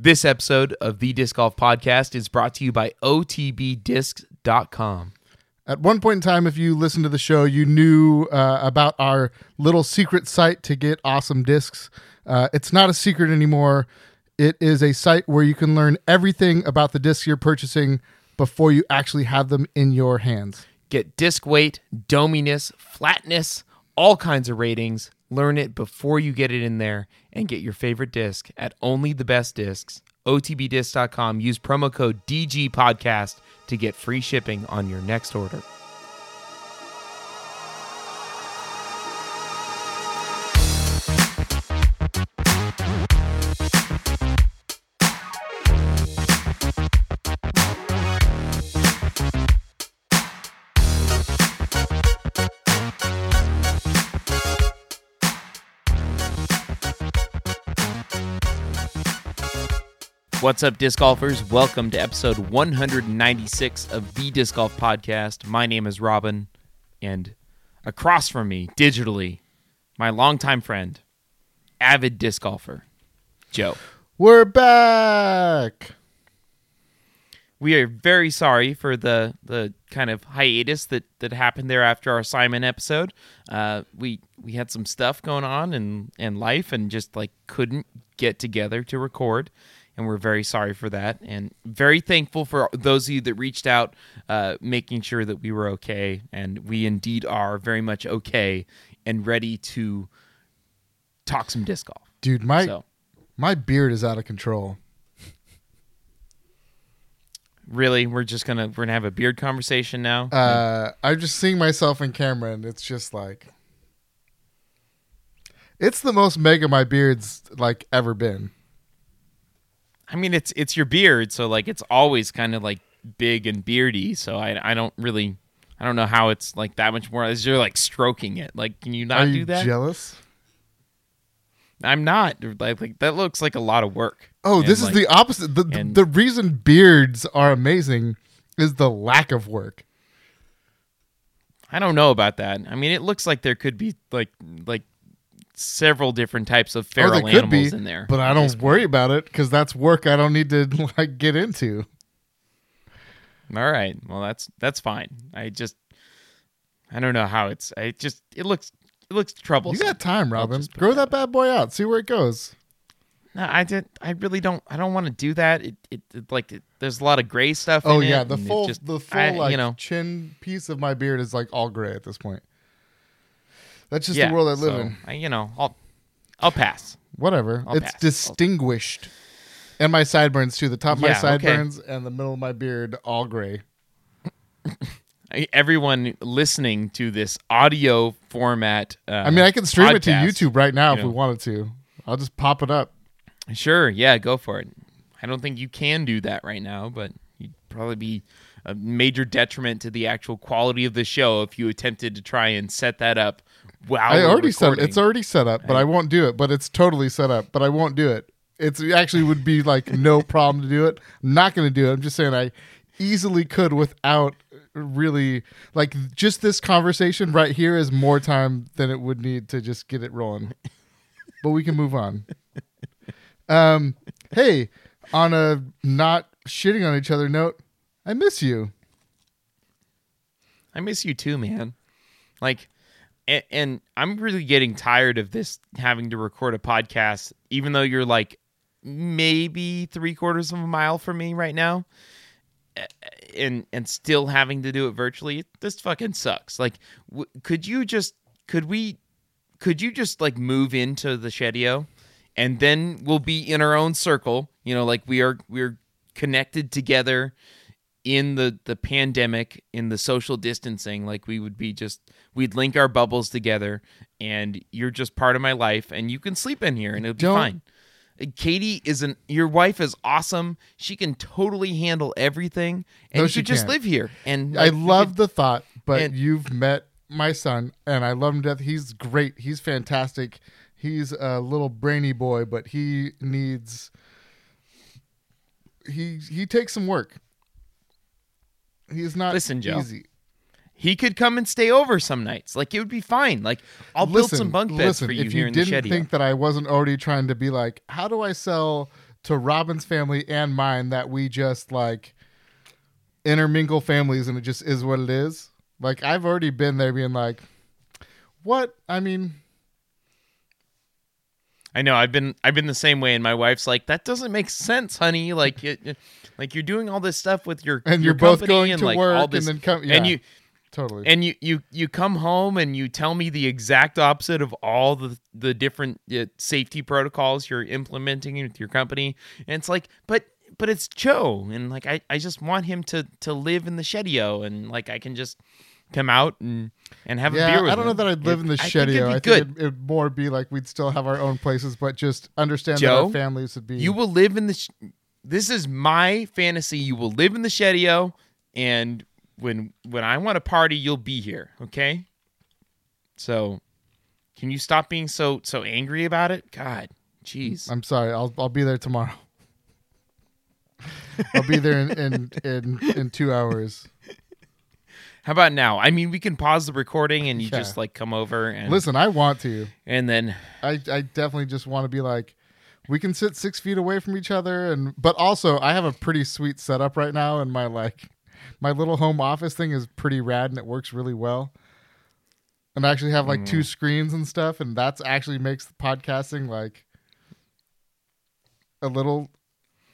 This episode of the Disc Golf Podcast is brought to you by OTBDiscs.com. At one point in time, if you listened to the show, you knew uh, about our little secret site to get awesome discs. Uh, it's not a secret anymore. It is a site where you can learn everything about the discs you're purchasing before you actually have them in your hands. Get disc weight, dominess, flatness, all kinds of ratings. Learn it before you get it in there and get your favorite disc at only the best discs. OTBDisc.com. Use promo code DG Podcast to get free shipping on your next order. What's up, disc golfers? Welcome to episode 196 of the Disc Golf Podcast. My name is Robin, and across from me, digitally, my longtime friend, avid disc golfer, Joe. We're back. We are very sorry for the the kind of hiatus that that happened there after our Simon episode. Uh, we we had some stuff going on and in life, and just like couldn't get together to record and we're very sorry for that and very thankful for those of you that reached out uh, making sure that we were okay and we indeed are very much okay and ready to talk some disc golf Dude, my so my beard is out of control. really we're just gonna we're gonna have a beard conversation now Uh, I'm just seeing myself in camera, and it's just like it's the most mega my beard's like ever been. I mean it's it's your beard so like it's always kind of like big and beardy so i i don't really i don't know how it's like that much more as you're like stroking it like can you not Are do you that jealous? i'm not like, like that looks like a lot of work Oh, And, this like, is the opposite. The, the- and- the reason beards are amazing is the lack of work. I don't know about that. I mean, it looks like there could be like like several different types of feral oh, they could animals be, in there. but I don't worry about it because that's work I don't need to like get into. All right. Well, that's that's fine. I just I don't know how it's. I just it looks it looks troublesome. You got time, I'll Robin. Grow that bad boy out. See where it goes. No, I did. I really don't. I don't want to do that. It, it, it like it, there's a lot of gray stuff. Oh in yeah, it, the full just- the full I- like you know. chin piece of my beard is like all gray at this point. That's just yeah, the world I live so, in. I, you know, I'll I'll pass. Whatever. I'll it's pass. I'll- distinguished. And my sideburns too. The top of my Yeah, okay. sideburns and the middle of my beard all gray. Everyone listening to this audio format. Uh, I mean, I can stream it to YouTube right now if you know. we wanted to. I'll just pop it up. Sure, yeah, go for it. I don't think you can do that right now, but you'd probably be a major detriment to the actual quality of the show if you attempted to try and set that up. While I already recording. it's already set up, but I won't do it. But it's totally set up, but I won't do it. It's it actually would be like no problem to do it. I'm not going to do it. I'm just saying I easily could without really like just this conversation right here is more time than it would need to just get it rolling. But we can move on. Um, hey, on a not shitting on each other note, I miss you. I miss you too, man. Like, and, and I'm really getting tired of this having to record a podcast, even though you're like maybe three quarters of a mile from me right now, and and still having to do it virtually. This fucking sucks. Like, w- could you just could we could you just like move into the shedio, and then we'll be in our own circle. You know, like we are we're connected together in the the pandemic in the social distancing like we would be just we'd link our bubbles together and you're just part of my life and you can sleep in here and it'll be Don't- fine Uh, katie is an your wife is awesome she can totally handle everything and No, you should just can't. live here and I like, we love the thought, but and- you've met my son, and I love him to death. He's great. He's fantastic. He's a little brainy boy, but he needs. He he takes some work. He's not Listen, Joe. easy. he could come and stay over some nights like it would be fine like i'll build some bunk beds listen, for you if here you in the didn't shed think that I wasn't already trying to be like, how do I sell to Robin's family and mine that we just like intermingle families and it just is what it is. Like I've already been there being like, what? I mean, I know I've been I've been the same way, and my wife's like, "That doesn't make sense, honey. Like, it, like you're doing all this stuff with your and your you're both going and to like work all this, and then come, yeah, and you totally. and you you you come home and you tell me the exact opposite of all the the different uh, safety protocols you're implementing with your company, and it's like, but but it's Joe, and like I I just want him to to live in the shedio, and like I can just come out and and have a beer yeah, with I don't know that I'd live It- in the I think it'd shedio. I think it'd, it'd more be like we'd still have our own places, but just understand that our families would be. You will live in the. Sh- this is my fantasy. You will live in the shedio, and when when I want to party, you'll be here. Okay. So, can you stop being so so angry about it? God, jeez. I'm sorry. I'll I'll be there tomorrow. I'll be there in in, in in two hours. How about now? I mean, we can pause the recording and you Yeah. just like come over and Listen, I want to. and then I I definitely just want to be like, we can sit six feet away from each other, and but also I have a pretty sweet setup right now, and my like, my little home office thing is pretty rad, and it works really well. And I actually have like Mm. two screens and stuff, and that's actually makes podcasting like a little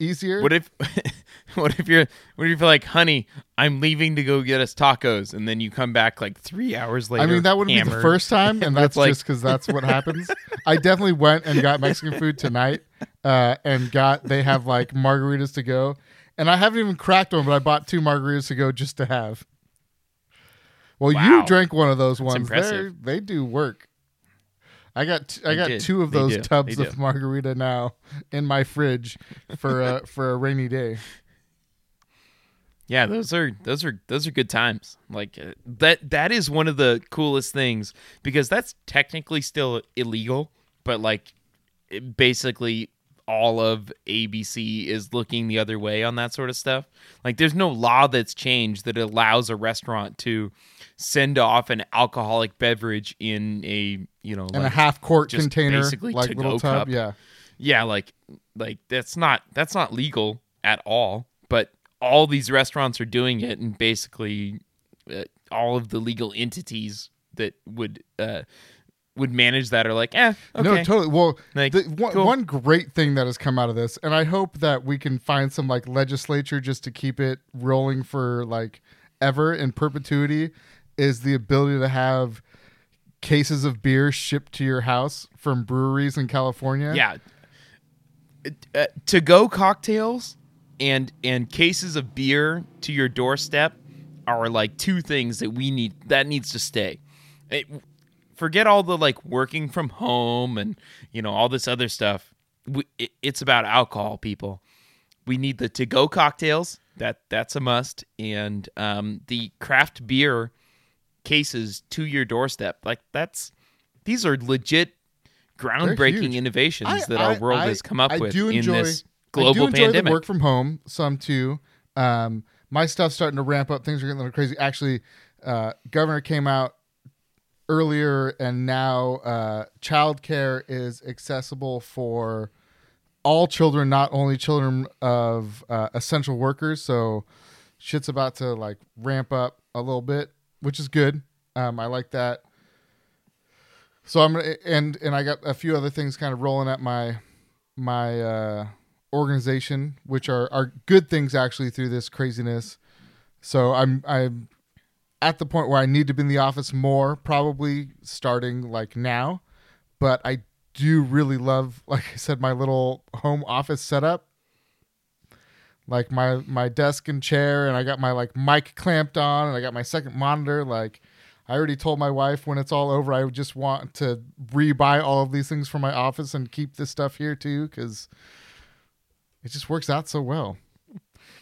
easier. what if what if you're what if you're like, honey, I'm leaving to go get us tacos, and then you come back like three hours later. I mean, that wouldn't be the first time, and that's like- just because that's what happens. I definitely went and got Mexican food tonight, uh, and got they have like margaritas to go, and I haven't even cracked one, but I bought two margaritas to go just to have. Well, you drank one of those ones. They they do work. I got t- I got did. two of They those do. tubs of margarita now in my fridge for uh, for a rainy day. Yeah, those are those are those are good times. Like uh, that that is one of the coolest things because that's technically still illegal, but like it- basically all of ABC is looking the other way on that sort of stuff. Like there's no law that's changed that allows a restaurant to send off an alcoholic beverage in a, you know, And a half quart container, basically like little tub. cup. Yeah, yeah like like that's not that's not legal at all but all these restaurants are doing it and basically uh, all of the legal entities that would uh would manage that are like eh okay No, totally. Well, Like, the, one, cool. one great thing that has come out of this, and I hope that we can find some like legislature just to keep it rolling for like ever in perpetuity, is the ability to have cases of beer shipped to your house from breweries in California. yeah. Uh, to go cocktails and and cases of beer to your doorstep are like two things that we need that needs to stay. It- forget all the like working from home and you know all this other stuff. We, it, it's about alcohol people. We need the to go cocktails. That that's a must. And um, the craft beer cases to your doorstep like that's these are legit groundbreaking innovations I- that our I- world I- has come up with in this I do global enjoy pandemic The work from home, some too. Um, my stuff's starting to ramp up. Things are getting a little crazy. Actually, uh, governor came out earlier, and now uh, childcare is accessible for all children, not only children of uh, essential workers. So, shit's about to like ramp up a little bit, which is good. Um, I like that. So I'm gonna and and I got a few other things kind of rolling at my my uh, organization, which are are good things actually through this craziness. So I'm I'm at the point where I need to be in the office more, probably starting like now. But I do really love, like I said, my little home office setup. Like my my desk and chair, and I got my like mic clamped on, and I got my second monitor. Like I already told my wife when it's all over, I would just want to rebuy all of these things from my office and keep this stuff here too, because it just works out so well.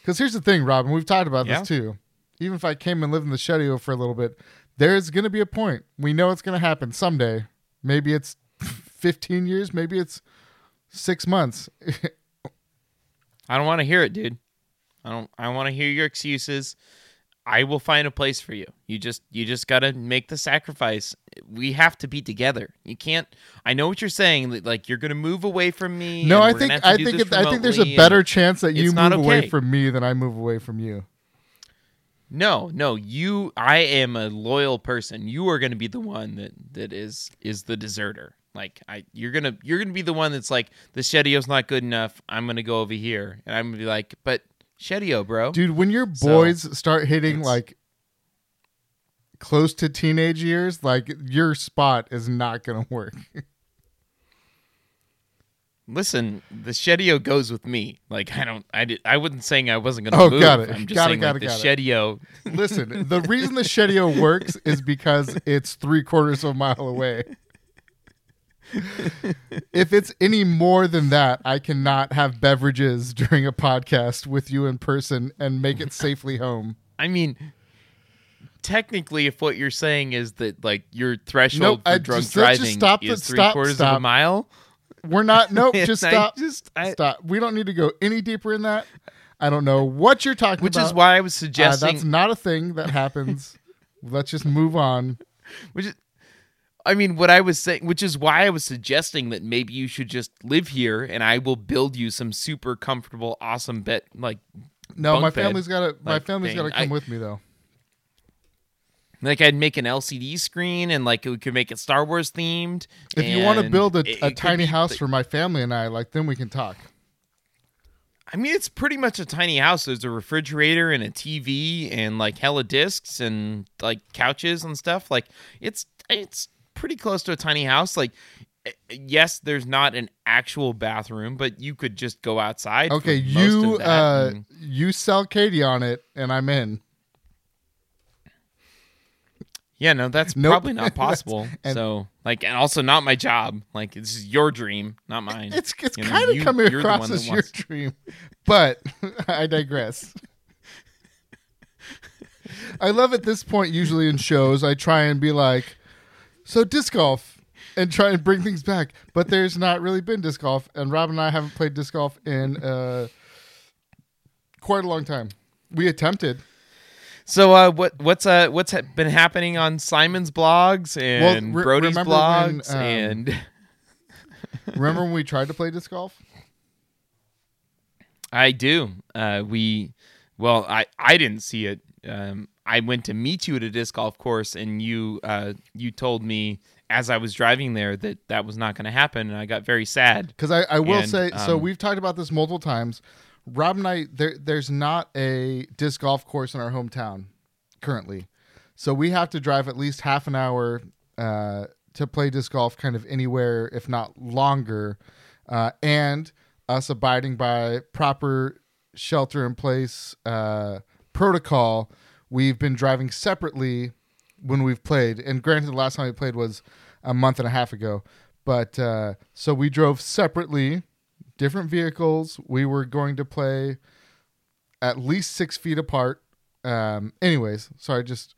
Because here's the thing, Robin, we've talked about Yeah. this too. Even if I came and lived in the studio for a little bit, there's going to be a point. We know it's going to happen someday. Maybe it's 15 years, maybe it's six months. I don't want to hear it, dude. I don't. I want to hear your excuses. I will find a place for you. You just you just got to make the sacrifice. We have to be together. You can't I know what you're saying like you're going to move away from me. No, I think gonna have to I think it, I think there's a better chance that you move not away from me than I move away from you. No, no, you I am a loyal person. You are going to be the one that that is is the deserter. Like I you're going to you're to be the one that's like the Shedio's not good enough. I'm going to go over here. And I'm going to be like, "But Shedio, bro." Dude, when your So, boys start hitting like close to teenage years, like your spot is not going to work. Listen, the Shedio goes with me. Like I don't I did I wasn't saying I wasn't going to Oh, move. got it. I'm just Got it, saying got like it, the it. Shedio Listen, the reason the Shedio works is because it's three quarters of a mile away. If it's any more than that, I cannot have beverages during a podcast with you in person and make it safely home. I mean, technically, if what you're saying is that like your threshold Nope, for I drunk just- let's just driving stop the- is three stop, quarters of a mile, We're not. Nope. Just I stop. just I, Stop. We don't need to go any deeper in that. I don't know what you're talking which about. is why I was Uh, suggesting. that's not a thing that happens. Let's just move on. which is, I mean, what I was saying, which is why I was suggesting that maybe you should just live here, and I will build you some super comfortable, awesome bed like No, my bed, family's got to. My family's got to come I- with me though. like I'd make an LCD screen, and like we could make it Star Wars themed. If you want to build a, it- it a could tiny house for my family and I, like then we can talk. I mean, it's pretty much a tiny house. There's a refrigerator and a TV and like hella discs and like couches and stuff. Like it's it's pretty close to a tiny house. Like eh, yes, there's not an actual bathroom, but you could just go outside. Okay, you uh, and- you sell Katie on it, and I'm in. yeah, no, that's Nope. probably not possible. and- so like, and also not my job. Like this is your dream, not mine. It's it's You know, kind of coming across as your dream, but I digress. I love at this point, usually in shows, I try and be like, so disc golf, and try and bring things back. But there's not really been disc golf, and Rob and I haven't played disc golf in uh, quite a long time. We attempted. So uh, what what's uh what's ha- been happening on Simon's blogs and re- Brody's remember when, blogs um, and Remember when we tried to play disc golf? I do. Uh, we well, I I didn't see it. Um, I went to meet you at a disc golf course, and you uh, you told me as I was driving there that that was not going to happen, and I got very sad. Because I, I will And, say, so um, we've talked about this multiple times. Rob and I, there, there's not a disc golf course in our hometown currently, so we have to drive at least half an hour uh, to play disc golf, kind of anywhere, if not longer, uh, and us abiding by proper shelter in place uh, protocol. We've been driving separately when we've played, and granted, the last time we played was a month and a half ago. But uh, so we drove separately, different vehicles. We were going to play at least six feet apart. Um, anyways, sorry, just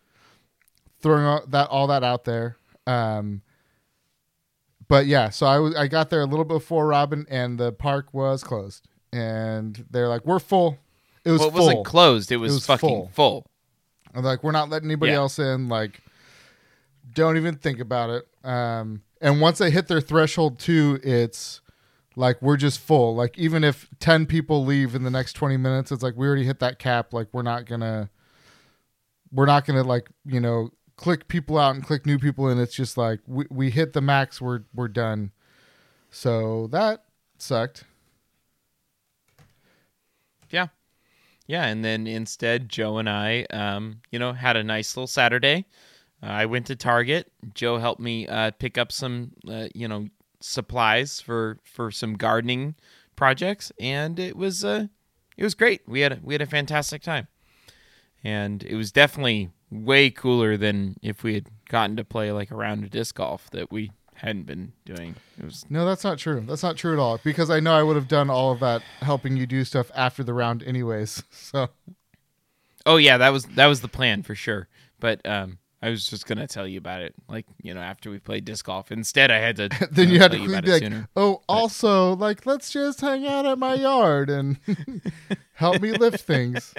throwing all that all that out there. Um, but yeah, so I was I got there a little before Robin, and the park was closed, and they're like, "We're full." It was Well, it full. wasn't closed; it was, was fucking full. full. They're like, we're not letting anybody Yeah. else in. Like, don't even think about it. Um, and once they hit their threshold too, it's like we're just full. Like even if ten people leave in the next twenty minutes, it's like we already hit that cap. Like we're not gonna, we're not gonna like you know click people out and click new people in. It's just like we we hit the max. We're we're done. So that sucked. Yeah. Yeah, and then instead, Joe and I, um, you know, had a nice little Saturday. Uh, I went to Target. Joe helped me uh, pick up some, uh, you know, supplies for for some gardening projects, and it was uh, it was great. We had we had a fantastic time, and it was definitely way cooler than if we had gotten to play like a round of disc golf that we hadn't been doing. It was No, that's not true. That's not true at all. Because I know I would have done all of that helping you do stuff after the round, anyways. So Oh yeah, that was that was the plan for sure. But um, I was just gonna tell you about it, like you know, after we played disc golf. Instead, I had to. then know, you had to about be like, sooner. oh, also, like, let's just hang out at my yard and help me lift things.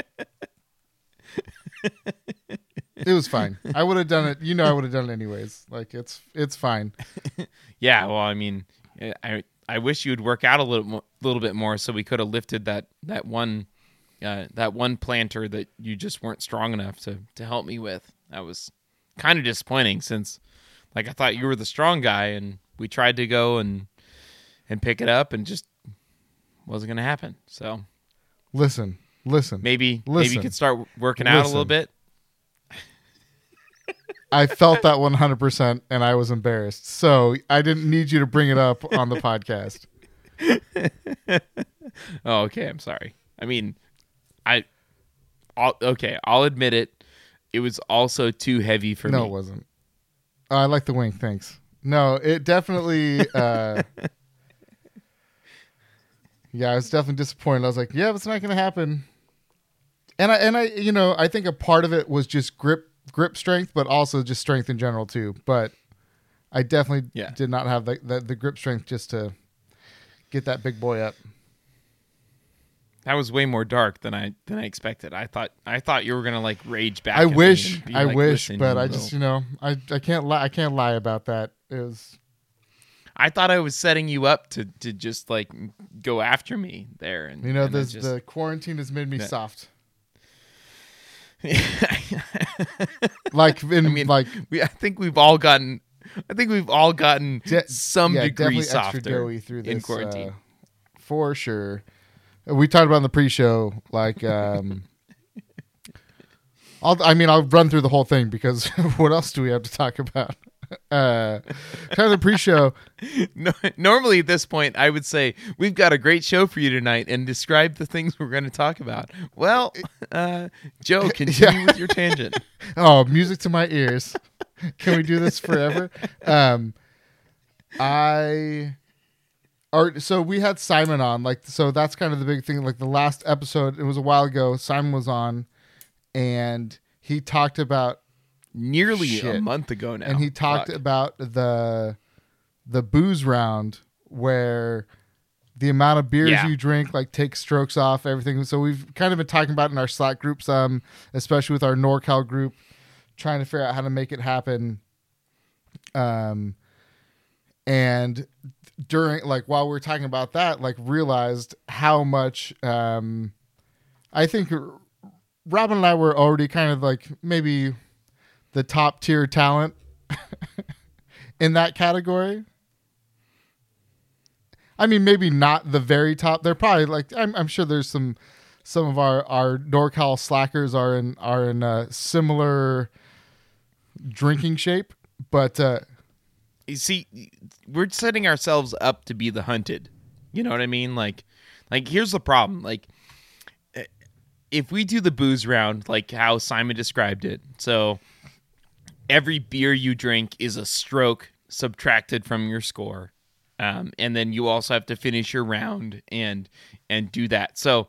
It was fine. I would have done it. You know, I would have done it anyways. Like it's it's fine. Yeah, well, I mean, I I wish you would work out a little mo- little bit more so we could have lifted that that one uh, that one planter that you just weren't strong enough to to help me with. That was kind of disappointing since like I thought you were the strong guy and we tried to go and and pick it up and just wasn't going to happen. So Listen, listen. maybe maybe you could start working out a little bit. I felt that 100% and I was embarrassed. So I didn't need you to bring it up on the podcast. Oh, okay. I'm sorry. I mean, I, I'll, okay. I'll admit it. It was also too heavy for No, me. No, it wasn't. Oh, I like the wing. Thanks. No, it definitely. Uh, yeah, I was definitely disappointed. I was like, "Yeah, it's not going to happen." And I and I, you know, I think a part of it was just grip grip strength, but also just strength in general too. But I definitely Yeah. did not have the, the the grip strength just to get that big boy up. That was way more dark than I than I expected. I thought I thought you were gonna like rage back. I wish, I like, wish, but I little-" just, you know, I I can't lie. I can't lie about that. It was I thought I was setting you up to to just like go after me there. And You know, and this, just- the quarantine has made me Yeah. soft. Like in mean, like we I think we've all gotten. I think we've all gotten de- some yeah, degree softer through this in quarantine. uh, for sure. We talked about in the pre-show, like um, I'll I mean I'll run through the whole thing because what else do we have to talk about? Uh, kind of the pre-show. No, normally at this point, I would say we've got a great show for you tonight, and describe the things we're going to talk about. Well, uh, Joe, continue with your tangent. Oh, music to my ears. Can we do this forever? Um, I or so we had Simon on, like so that's kind of the big thing. Like the last episode, it was a while ago. Simon was on, and he talked about Nearly a month ago now, and he talked Fuck. about the the booze round where the amount of beers Yeah. you drink like takes strokes off everything. So we've kind of been talking about in our Slack group some, especially with our NorCal group, trying to figure out how to make it happen. Um, and during like while we are talking about that, like realized how much um, I think Robin and I were already kind of like maybe the top tier talent in that category. I mean, maybe not the very top. They're probably like I'm, I'm sure there's some some of our our NorCal slackers are in are in a similar drinking shape, but uh, You see, we're setting ourselves up to be the hunted. You know what I mean? Like, like here's the problem. Like, eh, if we do the booze round, like how Simon described it, so every beer you drink is a stroke subtracted from your score, um, and then you also have to finish your round and and do that. So,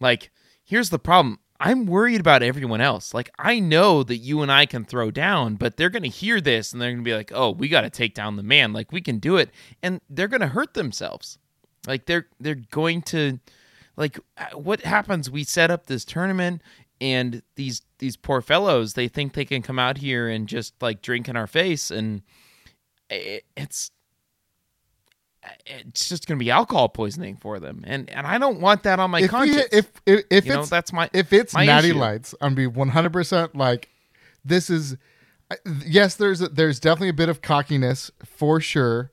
like, here's the problem. I'm worried about everyone else. Like, I know that you and I can throw down, but they're to hear this and they're to be like, oh, we got to take down the man. Like, we can do it. And they're to hurt themselves. Like, they're, they're going to, like, uh, what happens? We set up this tournament and these, these poor fellows, they think they can come out here and just like drink in our face. And it, it's, it's just going to be alcohol poisoning for them. And, and I don't want that on my if, we, conscience. if if if you know, it's that's my, if it's my natty issue. lights, I'm gonna be 100 percent like this is. Yes, there's a, there's definitely a bit of cockiness for sure.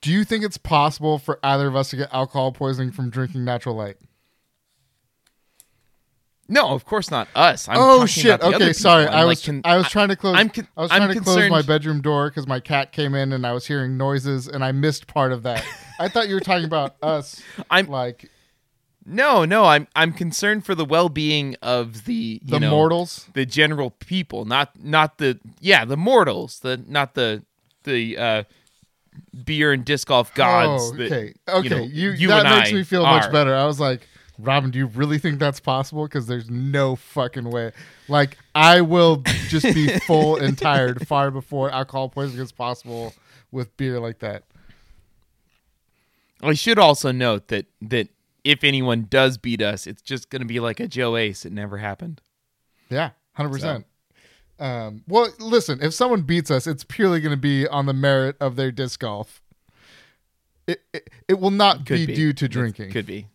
Do you think it's possible for either of us to get alcohol poisoning from drinking natural light? No, of course not us. I'm oh shit! Okay, sorry. I'm I like, was con- I was trying to close. I'm con- I was I'm trying to close my bedroom door because my cat came in and I was hearing noises and I missed part of that. I thought you were talking about us. I'm like no, no. I'm I'm concerned for the well-being of the you the know, mortals. the general people, not not the yeah the mortals, the not the the uh, beer and disc golf gods. Oh, that, okay, you okay. know, You, you that makes I me feel are. much better. I was like, Robin, do you really think that's possible? Because there's no fucking way. Like, I will just be full and tired far before alcohol poisoning is possible with beer like that. I should also note that that if anyone does beat us, it's just going to be like a Joe Ace. It never happened. Yeah, hundred percent. Um, well, listen, if someone beats us, it's purely going to be on the merit of their disc golf. It it, it will not be, be. due to It drinking. Could be.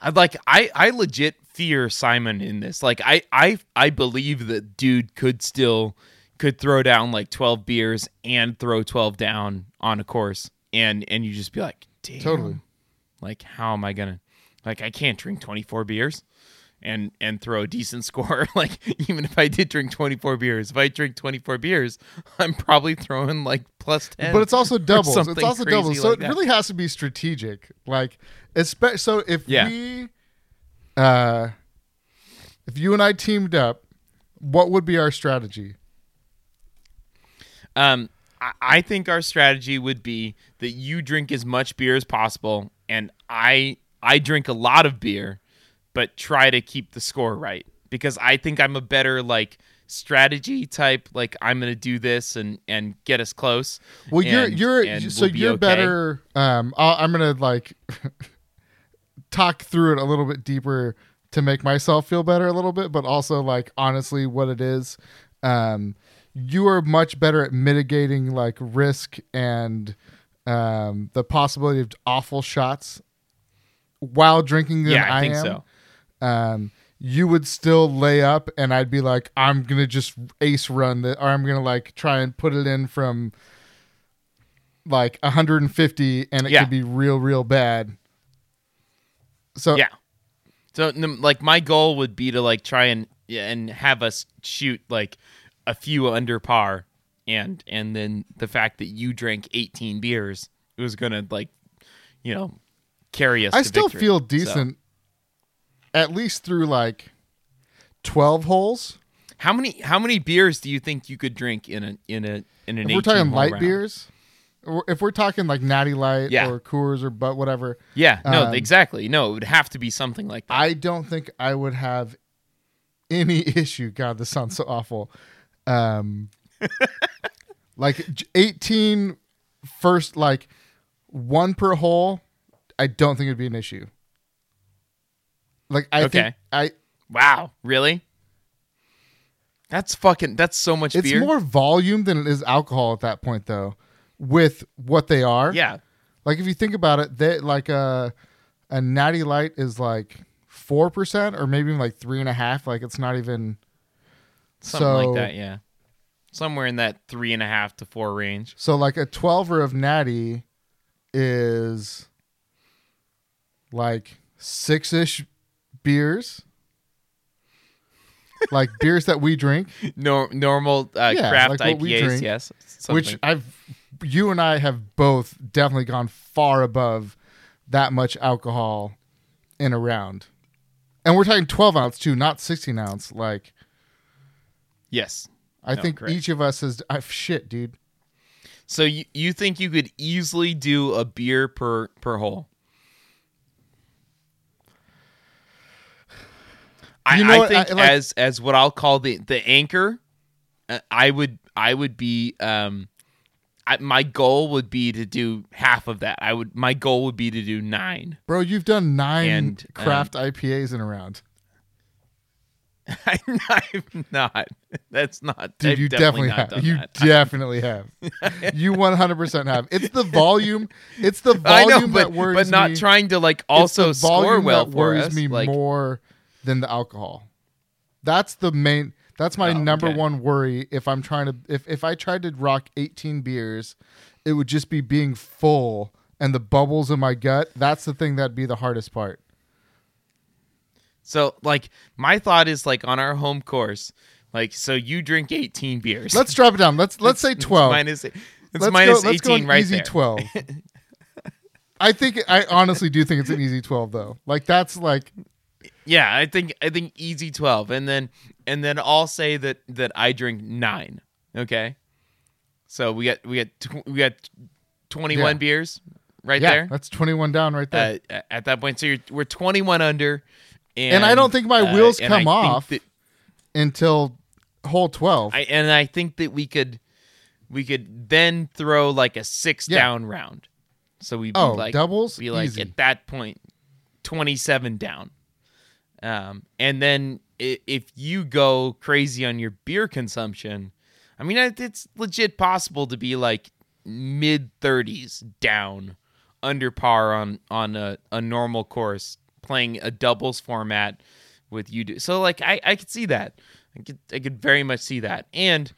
I'd like I I legit fear Simon in this. Like I I I believe that dude could still could throw down like 12 beers and throw 12 down on a course and and you just be like, "Damn." Totally. Like how am I going to like I can't drink 24 beers and and throw a decent score like even if I did drink 24 beers. If I drink 24 beers, I'm probably throwing like plus 10. But it's also doubles. It's also doubles. So like it that. really has to be strategic. Like, especially so if Yeah. we, uh, if you and I teamed up, what would be our strategy? Um, I, I think our strategy would be that you drink as much beer as possible, and I I drink a lot of beer, but try to keep the score right because I think I'm a better like strategy type. Like I'm gonna do this and and get us close. Well, you're you're and so we'll be you're okay. better. Um, I'll, I'm gonna like talk through it a little bit deeper to make myself feel better a little bit, but also like honestly, what it is. Um, you are much better at mitigating like risk and um, the possibility of awful shots while drinking than Yeah, I, I, think am. so. Um, you would still lay up, and I'd be like, I'm gonna just ace run the, or I'm gonna like try and put it in from like 150, and it Yeah. could be real, real bad. So Yeah. So like my goal would be to like try and yeah, and have us shoot like a few under par and and then the fact that you drank 18 beers it was going to like you know carry us I still victory. feel So, decent, at least through like 12 holes. how many how many beers do you think you could drink in a in a in an If we're talking light round? beers, if we're talking like Natty Light Yeah. or Coors or but whatever, Yeah, no, Um, exactly. No, it would have to be something like that. I don't think I would have any issue. God, this sounds so awful. Um, like j- 18 first, like one per hole. I don't think it'd be an issue. Like I Okay. think I wow, really? That's fucking that's so much beer. it's beer. more volume than it is alcohol at that point though. With what they are, yeah. Like if you think about it, they like a a natty light is like four percent or maybe even like three and a half. Like it's not even Something So- like that, yeah. Somewhere in that three and a half to four range. so like a twelver of natty is like six ish beers. like beers that we drink, Nor- normal uh, Yeah, craft like what we IPAs, drink, yes. which. I've you and I have both definitely gone far above that much alcohol in a round. And we're talking 12 ounce too, not 16 ounce. Like, yes. I No, think correct. each of us has I, shit, dude. So you, you think you could easily do a beer per per hole? I, You know I what, think I- like- as as what I'll call the the anchor, uh, I would I would be um, I, my goal would be to do half of that. I would my goal would be to do nine. Bro, you've done nine And, um, craft IPAs in a round. I'm not. That's not. Dude, I've you definitely, not have. You that. definitely have. you 100% have. It's the volume. It's the volume know, but that worries but not me. trying to like also score well that for worries us. me like, more than the alcohol. That's the main. That's my Oh, number okay. one worry. If I'm trying to, if if I tried to rock 18 beers, it would just be being full and the bubbles in my gut. That's the thing that'd be the hardest part. So like my thought is like on our home course, like so you drink 18 beers. Let's drop it down. Let's let's say It's 12. minus it's let's minus go, let's 18 go an right easy there. 12. I think I honestly do think it's an easy 12 though. Like that's like Yeah, I think I think easy 12 and then and then I'll say that that I drink 9, okay? So we got we got tw- we got 21 Yeah. beers right yeah, there. that's 21 down right there. Uh, at that point so you're, we're 21 under and, And I don't think my uh, wheels I come off. that- Until hole 12. I and I think that we could we could then throw like a six Yeah. down round. So we'd be oh, like doubles? be like Easy. at that point 27 down. Um and then if you go crazy on your beer consumption, I mean, it's legit possible to be like mid 30s down under par on on a, a normal course playing a doubles format with you so like i i could see that. I could i could very much see that. And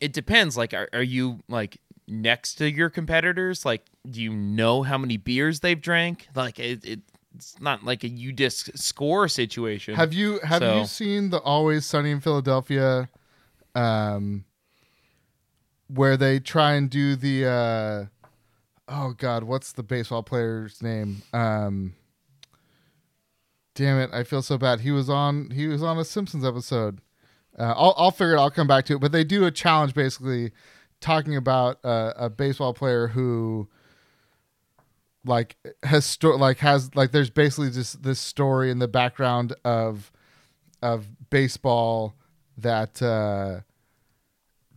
it depends like are, are you like next to your competitors? Like do you know how many beers they've drank? Like it, it it's not like a UDisc score situation Have you have So- you seen the Always Sunny in Philadelphia, um, where they try and do the uh, oh god, what's the baseball player's name? Um, damn it, I feel so bad. He was on he was on a Simpsons episode. Uh, I'll I'll figure it. I'll come back to it. But they do a challenge basically talking about uh, a baseball player who like has sto- like has like there's basically just this story in the background of of baseball that uh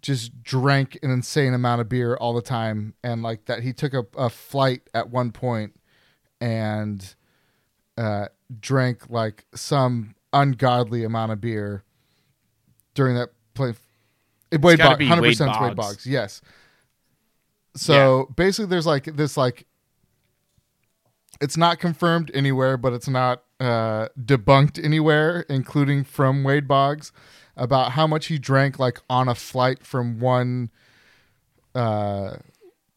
just drank an insane amount of beer all the time. And like that he took a, a flight at one point and uh drank like some ungodly amount of beer during that play it Wade gotta Boggs, be 100% Wade Wade Boggs. Boggs yes. So basically there's like this like it's not confirmed anywhere, but it's not uh, debunked anywhere, including from Wade Boggs, about how much he drank like on a flight from one uh,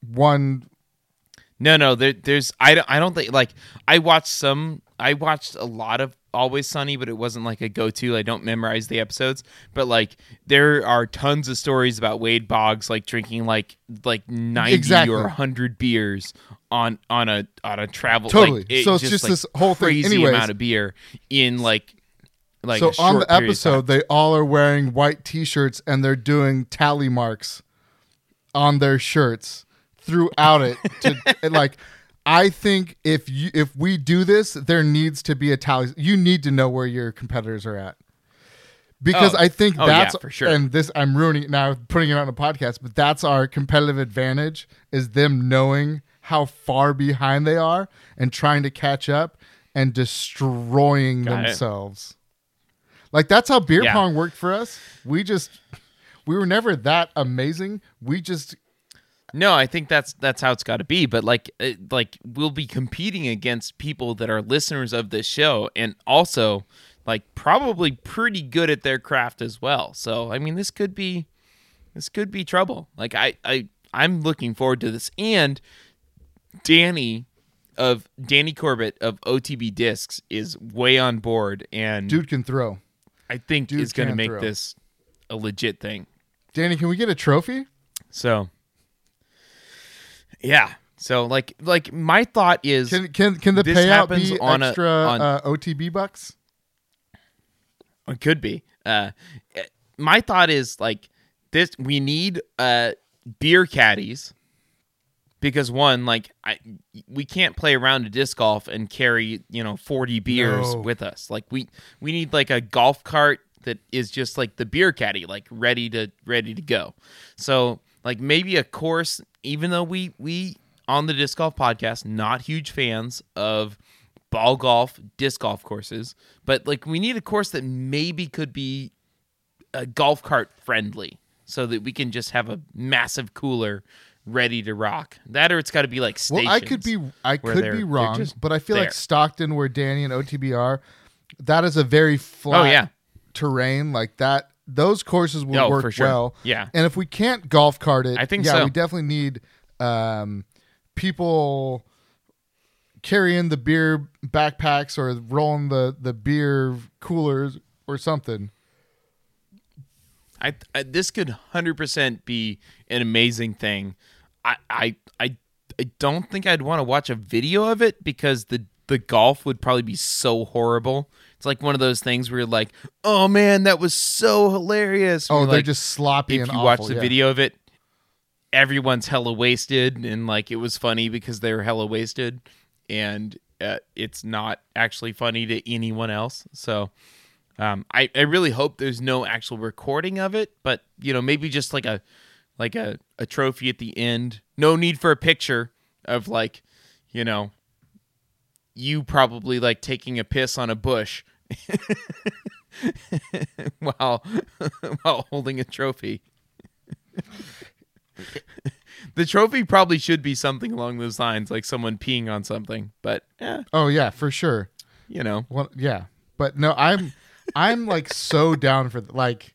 one No, no, there, there's I don't I don't think like I watched some I watched a lot of Always Sunny, but it wasn't like a go to. I don't memorize the episodes, but like there are tons of stories about Wade Boggs like drinking like like ninety Exactly. or hundred beers on on a on a travel. Totally. Like, it So it's just like, this whole thing. crazy Anyways. amount of beer in like like so on the episode, they all are wearing white T-shirts and they're doing tally marks on their shirts throughout it. To like, I think if you if we do this, there needs to be a tally. You need to know where your competitors are at. Because Oh. I think Oh, yeah, that's for sure. and this I'm ruining it now, putting it on a podcast, but that's our competitive advantage is them knowing how far behind they are and trying to catch up and destroying Got it. themselves. Like that's how beer Yeah. pong worked for us. We just we were never that amazing. We just No, I think that's that's how it's got to be. But like, uh, like we'll be competing against people that are listeners of this show, and also like probably pretty good at their craft as well. So I mean, this could be this could be trouble. Like I I I'm looking forward to this, and Danny of Danny Corbett of OTB Discs is way on board, and dude can throw. I think dude is going to make throw. this a legit thing. Danny, can we get a trophy? So yeah. So like like my thought is Can can can the payout be on a- extra on- uh, OTB bucks? it could be. Uh my thought is like this we need uh beer caddies because one like I we can't play around to disc golf and carry, you know, 40 beers No. with us. Like we we need like a golf cart that is just like the beer caddy like ready to ready to go. So like maybe a course even though we we on the disc golf podcast not huge fans of ball golf disc golf courses but like we need a course that maybe could be a golf cart friendly so that we can just have a massive cooler ready to rock that or it's got to be like stations Well, I could be I could be wrong, but I feel there. like Stockton, where Danny and OTB are, that is a very oh, flat oh yeah terrain. Like that, those courses will Oh, work sure. well. Yeah. And if we can't golf cart it, I think yeah, so. we definitely need um, people carrying the beer backpacks or rolling the the beer coolers or something. I, I this could hundred percent be an amazing thing. I I I, I don't think I'd want to watch a video of it because the the golf would probably be so horrible. It's like one of those things where you're like, oh man, that was so hilarious. Oh, they're like, just sloppy if you awful, watch the yeah. video of it, everyone's hella wasted, and like it was funny because they were hella wasted, and uh, it's not actually funny to anyone else. So, um, I I really hope there's no actual recording of it, but you know maybe just like a like a a trophy at the end. No need for a picture of like you know you probably like taking a piss on a bush while while holding a trophy. the trophy probably should be something along those lines, like someone peeing on something. But yeah, Oh yeah, for sure. you know, Well, yeah, but no, I'm I'm like so down for th- like.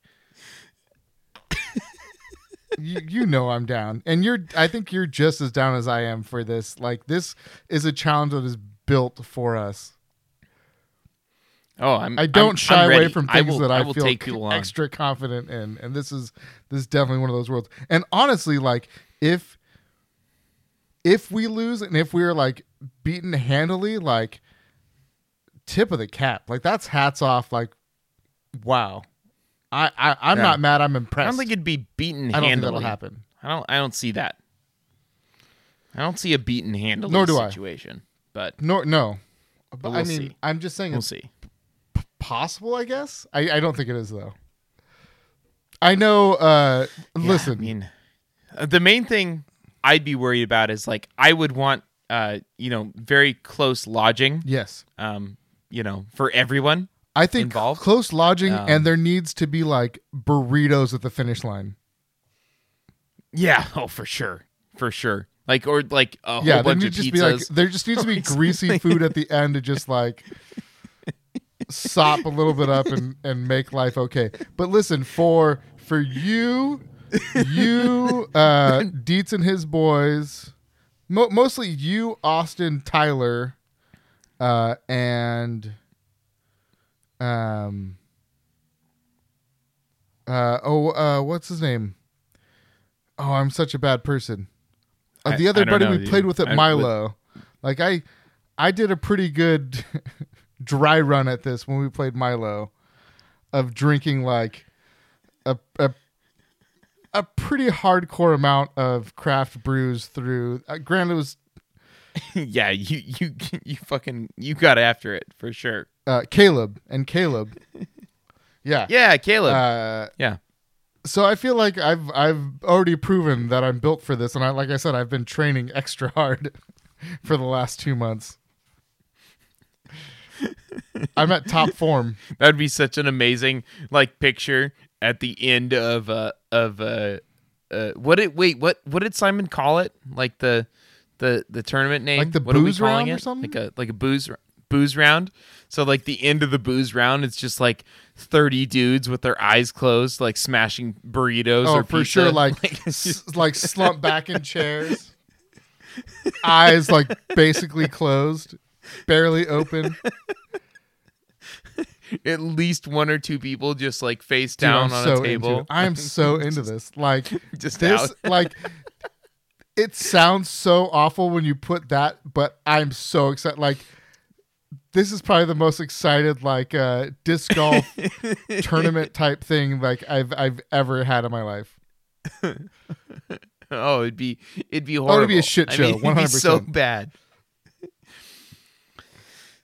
you, you know I'm down, and you're. I think you're just as down as I am for this. Like this is a challenge that is built for us. Oh, I'm. I don't I'm- shy I'm away from things will, that I, will feel take c- people extra confident in, and this is this is definitely one of those worlds. And honestly, like if if we lose and if we're like beaten handily, like tip of the cap, like that's hats off. Like wow, I, I I'm Yeah. not mad. I'm impressed. I don't think it'd be beaten I don't think that'll happen. I don't. I don't see that. I don't see a beaten handily Nor do I. situation. But No, no. But we'll I mean, see. I'm just saying we'll see. Possible. I guess I, I don't think it is though. I know. uh Yeah, Listen, I mean, uh, the main thing I'd be worried about is like I would want, uh, you know, very close lodging, yes. um, you know, for everyone. I think involved. close lodging, Um, and there needs to be like burritos at the finish line. Yeah. Oh, for sure, for sure. Like or like a yeah, whole bunch of pizzas. be like there just needs to be greasy food at the end to just like sop a little bit up and and make life okay. But listen, for for you, you, uh, Dietz and his boys, mo- mostly you, Austin, Tyler, uh, and um. Uh, oh, uh, what's his name? Oh, I'm such a bad person. Uh, I- the other I buddy know, we played with at I- Milo, like I, I did a pretty good dry run at this when we played Milo, of drinking like a a a pretty hardcore amount of craft brews through. Uh, granted, it was yeah, you you you fucking you got after it for sure. uh, Caleb and Caleb. Yeah. Yeah, Caleb. Uh, yeah. so I feel like I've I've already proven that I'm built for this, and I like I said I've been training extra hard for the last two months. I'm at top form. That'd be such an amazing like picture at the end of uh of uh uh what did wait what what did Simon call it like the the the tournament name Like the what are we booze round or something? like a like a booze booze round so like the end of the booze round it's just like 30 dudes with their eyes closed like smashing burritos Oh, or for pizza. sure, like it's s- like slumped back in chairs, eyes like basically closed, barely open. at least one or two people just like face Dude, down I'm on so a table. I'm so into this. Like just this, out. like it sounds so awful when you put that, but I'm so excited. Like this is probably the most excited like uh disc golf tournament type thing like I've I've ever had in my life. Oh, it'd be it'd be Oh, horrible. it'd be a shit show, mean, it'd be so bad.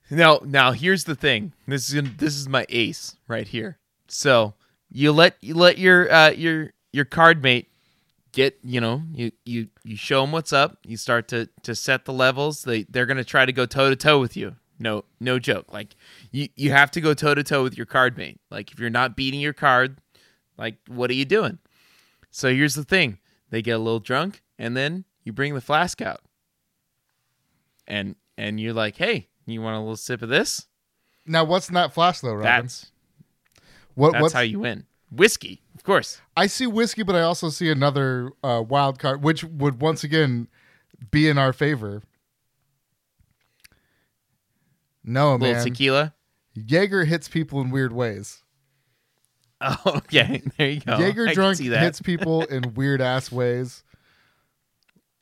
Now, now here's the thing. This is this is my ace right here. So you let you let your uh, your your card mate get you know you you you show them what's up. You start to to set the levels. They they're gonna try to go toe to toe with you. No no joke. Like you you have to go toe to toe with your card mate. Like if you're not beating your card, like what are you doing? So here's the thing. They get a little drunk and then you bring the flask out. And and you're like, "Hey, you want a little sip of this?" Now what's in that flask though, Robin? That's what that's what's how you win. Whiskey, of course. I see whiskey, but I also see another uh, wild card, which would once again be in our favor. No, A little man. tequila. Jaeger hits people in weird ways. Oh, okay. There you go. Jaeger drunk hits people in weird ass ways.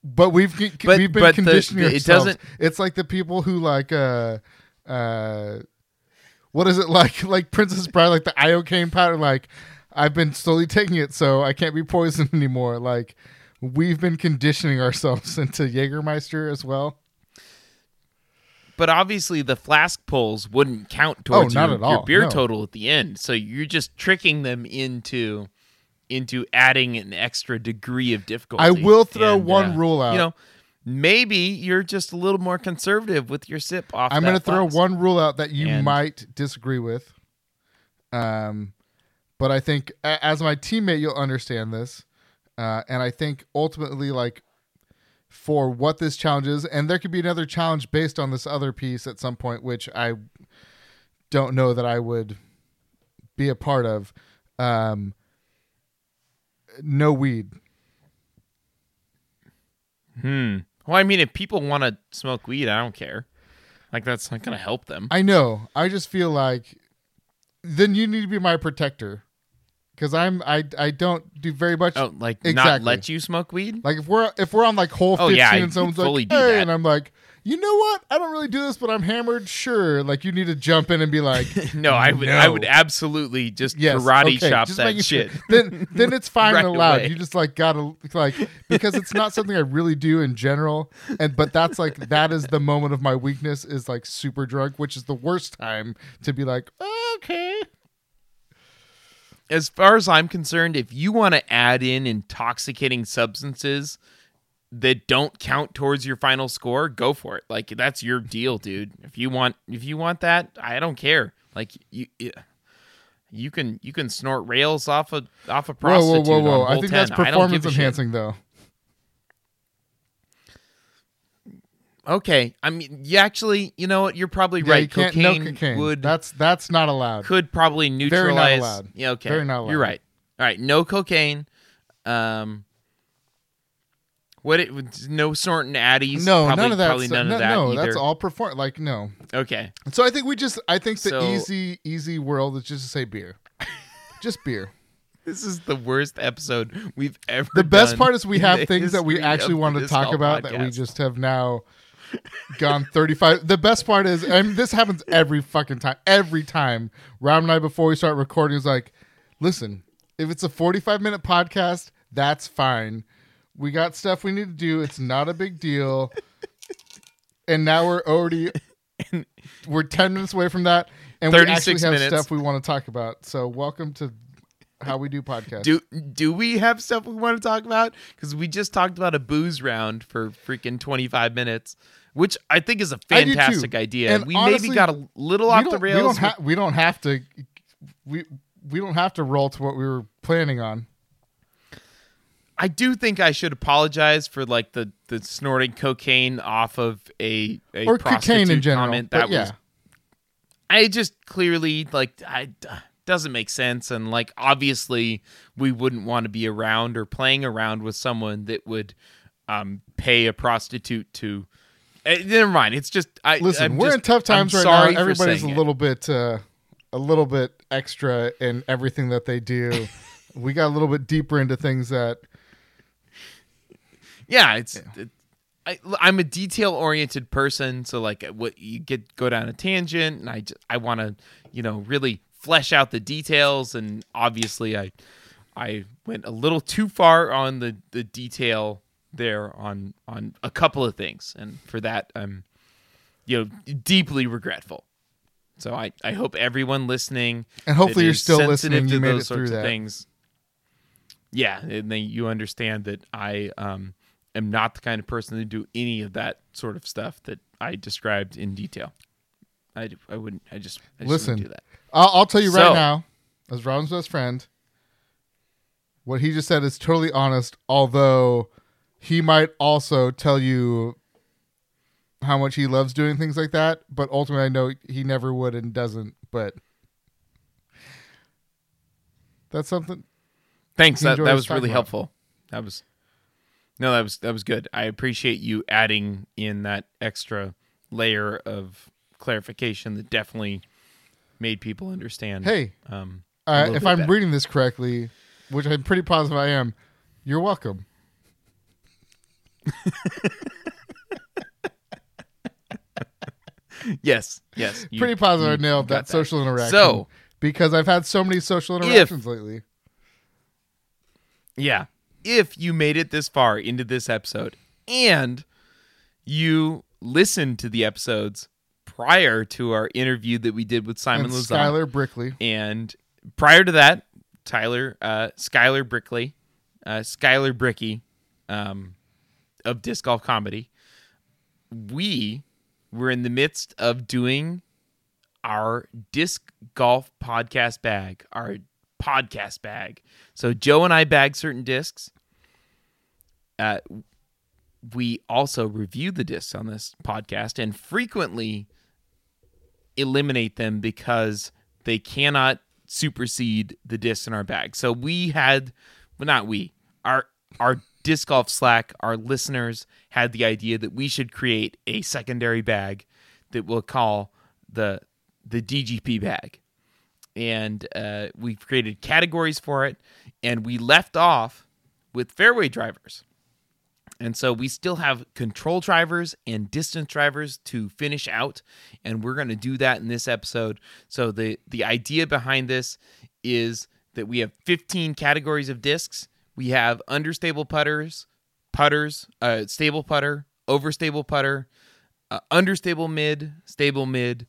But we've we've But- been but conditioning the- it ourselves. doesn't- It's like the people who like uh uh what is it like like Princess Bride like the iocane powder like I've been slowly taking it so I can't be poisoned anymore like we've been conditioning ourselves into Jägermeister as well. But obviously, the flask pulls wouldn't count towards Oh, your, your beer no. total at the end. So you're just tricking them into into adding an extra degree of difficulty. I will throw And, one uh, rule out. You know, maybe you're just a little more conservative with your sip off. I'm going going to throw one rule out that you And- might disagree with. Um, but I think as my teammate, you'll understand this. Uh, and I think ultimately, like for what this challenge is, and there could be another challenge based on this other piece at some point, which I don't know that I would be a part of. Um, no weed. Hmm. Well, I mean, if people want to smoke weed, I don't care. Like that's not gonna help them. I know. I just feel like then you need to be my protector because I'm I I don't do very much. Oh, like not Exactly. let you smoke weed? Like if we're if we're on like whole Oh, fifteen yeah, and someone's fully like, do hey, and I'm like, you know what? I don't really do this, but I'm hammered. Sure. Like you need to jump in and be like, No, I would. I would absolutely just yes, karate okay, chop just that shit. Sure. Then then it's fine Right and allowed. away. You just like gotta like because it's not something I really do in general. And but that's like that is the moment of my weakness is like super drunk, which is the worst time to be like, okay. As far as I'm concerned, if you want to add in intoxicating substances that don't count towards your final score, go for it. Like that's your deal, dude. If you want, if you want that, I don't care. Like you. You can you can snort rails off a off a Whoa, whoa, whoa, whoa! on I think 10. that's performance a shit. enhancing, though. Okay, I mean, you actually, you know what? You're probably Yeah, right. you cocaine, no cocaine. would That's that's not allowed. could probably not neutralize. allowed. Yeah, okay. Very not allowed. You're right. All right, no cocaine. Um, what? It, no snorting addies. No, probably, none of that. Probably none no, of that no, either. that's all perform. Like no. Okay. So I think we just. I think the So- easy easy world is just to say beer, just beer. This is the worst episode we've ever. The best part is we have things that we actually want to talk about Golf that we just have now gone 35. The best part is, and this happens every fucking time. Every time, Rob and I before we start recording is like, listen, if it's a 45 minute podcast, that's fine. We got stuff we need to do. It's not a big deal. and now we're already we're 10 minutes away from that and we actually have minutes. stuff we want to talk about. So welcome to how we do podcasts. Do do we have stuff we want to talk about? Because we just talked about a booze round for freaking twenty five minutes, which I think is a fantastic idea. And we honestly, maybe got a little off don't, the we rails. don't, with- ha- we don't have to. We we don't have to roll to what we were planning on. I do think I should apologize for like the the snorting cocaine off of a, a or cocaine in general. comment. That yeah, was I just clearly like I doesn't make sense and like obviously we wouldn't want to be around or playing around with someone that would um pay a prostitute to eh, never mind it's just I listen, I'm we're just- in tough times I'm right sorry now. Everybody's a saying it. little bit uh, a little bit extra in everything that they do. we got a little bit deeper into things that yeah it's it, I, I'm a detail oriented person so like what you get go down a tangent and I just, I want to you know really flesh out the details and obviously I I went a little too far on the the detail there on on a couple of things and for that I'm you know deeply regretful so I I hope everyone listening and hopefully you're still listening. to You made it those through sorts of that. things. Yeah, and then you understand that I um, am not the kind of person to do any of that sort of stuff that I described in detail. I, I wouldn't. I just I just Listen, wouldn't do that. I'll, I'll tell you right So- now, as Robin's best friend, what he just said is totally honest. Although he might also tell you how much he loves doing things like that, but ultimately, I know he never would and doesn't. But that's something. Thanks. That, that was really about. helpful. That was no, that was that was good. I appreciate you adding in that extra layer of clarification that definitely made people understand. Hey, um, uh, if I'm better. reading this correctly, which I'm pretty positive I am, you're welcome. yes, yes, you- pretty positive I nailed got that social interaction. So because I've had so many social interactions lately. Yeah. If you made it this far into this episode and you listened to the episodes prior to our interview that we did with Simon and Lazar, Skylar Brickley. and prior to that, Tyler, uh, Skylar Brickley, uh, Skylar Bricky um, of Disc Golf Comedy, we were in the midst of doing our disc golf podcast bag, our podcast bag. So Joe and I bag certain discs. Uh, we also review the discs on this podcast and frequently eliminate them because they cannot supersede the discs in our bag. So we had, well, not we, our our disc golf slack, our listeners had the idea that we should create a secondary bag that we'll call the the DGP bag, and uh, we created categories for it, and we left off with fairway drivers. And so we still have control drivers and distance drivers to finish out, and we're going to do that in this episode. So the the idea behind this is that we have 15 categories of discs. We have understable putters, putters, uh, stable putter, overstable putter, uh, understable mid, stable mid,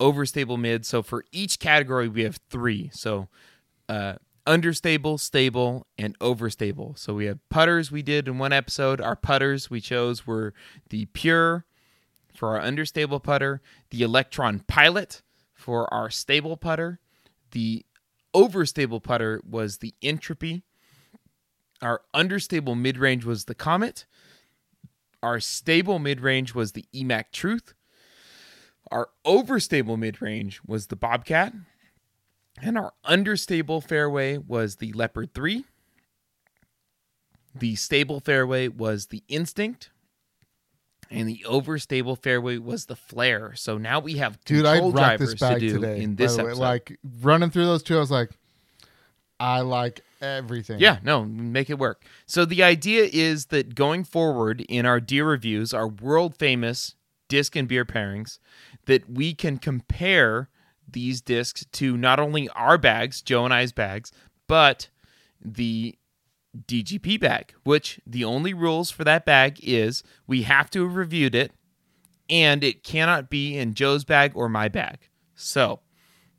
overstable mid. So for each category, we have three. So uh, understable, stable, and overstable. So we have putters we did in one episode. Our putters we chose were the pure for our understable putter, the electron pilot for our stable putter, the overstable putter was the entropy. Our understable mid range was the comet. Our stable mid range was the EMAC truth. Our overstable mid range was the Bobcat. And our understable fairway was the Leopard 3. The stable fairway was the Instinct. And the overstable fairway was the Flare. So now we have Dude, I control rocked drivers this bag to do today. in this way. episode. Like running through those two, I was like, I like everything. Yeah, no, make it work. So the idea is that going forward in our deer reviews, our world famous disc and beer pairings, that we can compare these discs to not only our bags, Joe and I's bags, but the DGP bag, which the only rules for that bag is we have to have reviewed it and it cannot be in Joe's bag or my bag. So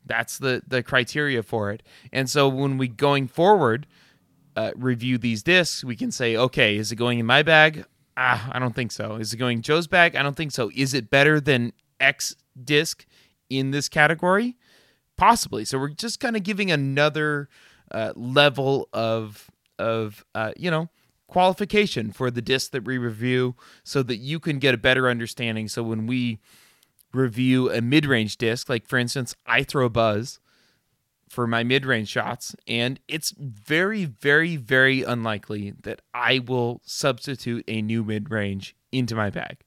that's the the criteria for it. And so when we going forward uh, review these discs, we can say, okay, is it going in my bag? Ah, I don't think so. Is it going Joe's bag? I don't think so. Is it better than X disc in this category? Possibly. So we're just kind of giving another uh, level of of uh, you know qualification for the disc that we review, so that you can get a better understanding. So when we review a mid-range disc, like for instance, I throw buzz for my mid-range shots, and it's very, very, very unlikely that I will substitute a new mid-range into my bag.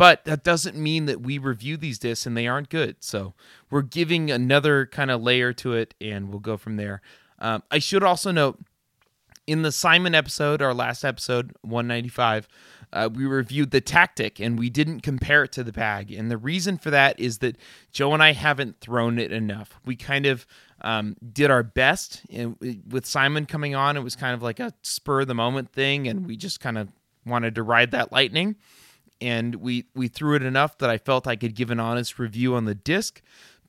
But that doesn't mean that we review these discs and they aren't good. So we're giving another kind of layer to it, and we'll go from there. Um, I should also note in the Simon episode, our last episode, 195, uh, we reviewed the tactic and we didn't compare it to the bag. And the reason for that is that Joe and I haven't thrown it enough. We kind of um, did our best. And with Simon coming on, it was kind of like a spur of the moment thing. And we just kind of wanted to ride that lightning. And we, we threw it enough that I felt I could give an honest review on the disc.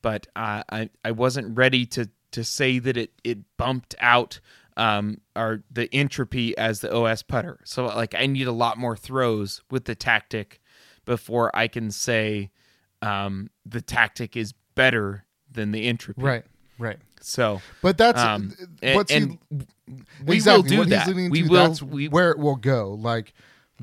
But uh, I, I wasn't ready to, to say that it, it bumped out um, or the entropy as the OS putter. So like I need a lot more throws with the tactic before I can say um, the tactic is better than the entropy. Right. Right. So But that's um, and, what's he- and we exactly, will do what that. He's leading we to, will. That's we, where it will go. Like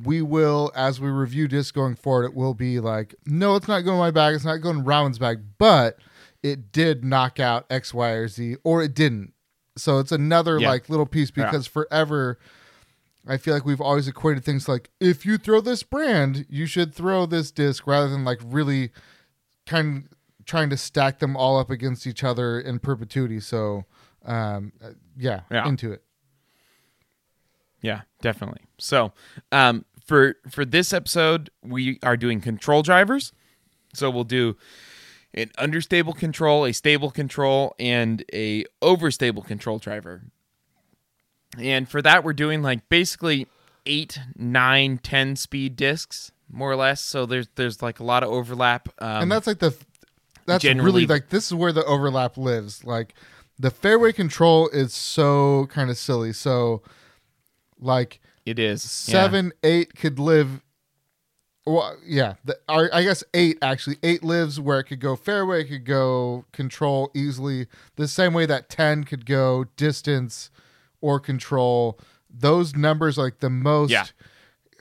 we will, as we review discs going forward, it will be like, no, it's not going in my bag. It's not going in Robin's bag, but it did knock out X, Y, or Z, or it didn't. So it's another Yeah. like little piece Yeah. because forever. I feel like we've always equated things like if you throw this brand, you should throw this disc rather than like really kind of trying to stack them all up against each other in perpetuity. So, um, uh, yeah, Yeah. into it. Yeah, definitely. So, um, for for this episode, we are doing control drivers. So we'll do an understable control, a stable control, and a overstable control driver. And for that, we're doing like basically eight, nine, ten speed discs, more or less. So there's there's like a lot of overlap. Um, and that's like the that's really like this is where the overlap lives like the fairway control is so kind of silly so like it is yeah. seven eight could live well, yeah, the, I guess eight actually. Eight lives where it could go fairway, it could go control easily, the same way that ten could go distance or control. Those numbers, are like the most Yeah.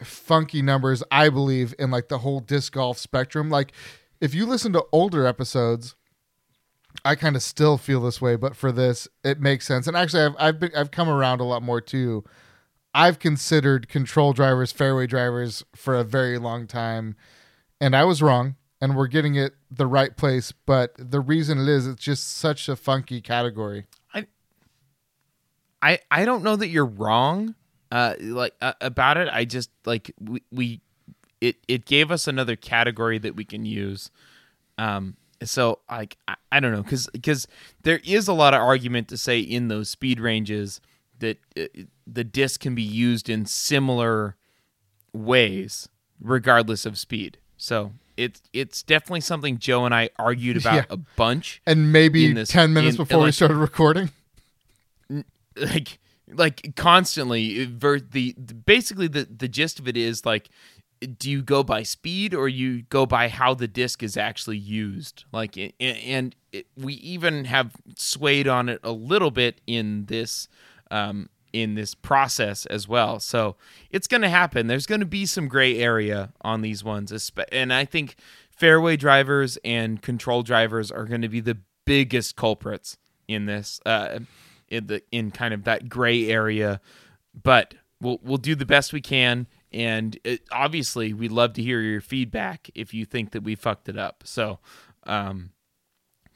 funky numbers, I believe, in like the whole disc golf spectrum. Like, if you listen to older episodes, I kind of still feel this way, but for this, it makes sense. And actually, I've I've been I've come around a lot more too. I've considered control drivers fairway drivers for a very long time, and I was wrong. And we're getting it the right place, but the reason it is, it's just such a funky category. I I I don't know that you're wrong uh like uh, about it. I just like we, we it it gave us another category that we can use. Um so like I, I don't know cuz cuz there is a lot of argument to say in those speed ranges that uh, the disc can be used in similar ways regardless of speed. So it's it's definitely something Joe and I argued about Yeah. a bunch. And maybe this- ten minutes in- before we started recording, like like constantly the, the basically the the gist of it is like do you go by speed or you go by how the disc is actually used like and it, we even have swayed on it a little bit in this um in this process as well. So it's going to happen. There's going to be some gray area on these ones and i think fairway drivers and control drivers are going to be the biggest culprits in this uh in the in kind of that gray area. But we'll we'll do the best we can and it, obviously we'd love to hear your feedback if you think that we fucked it up. So um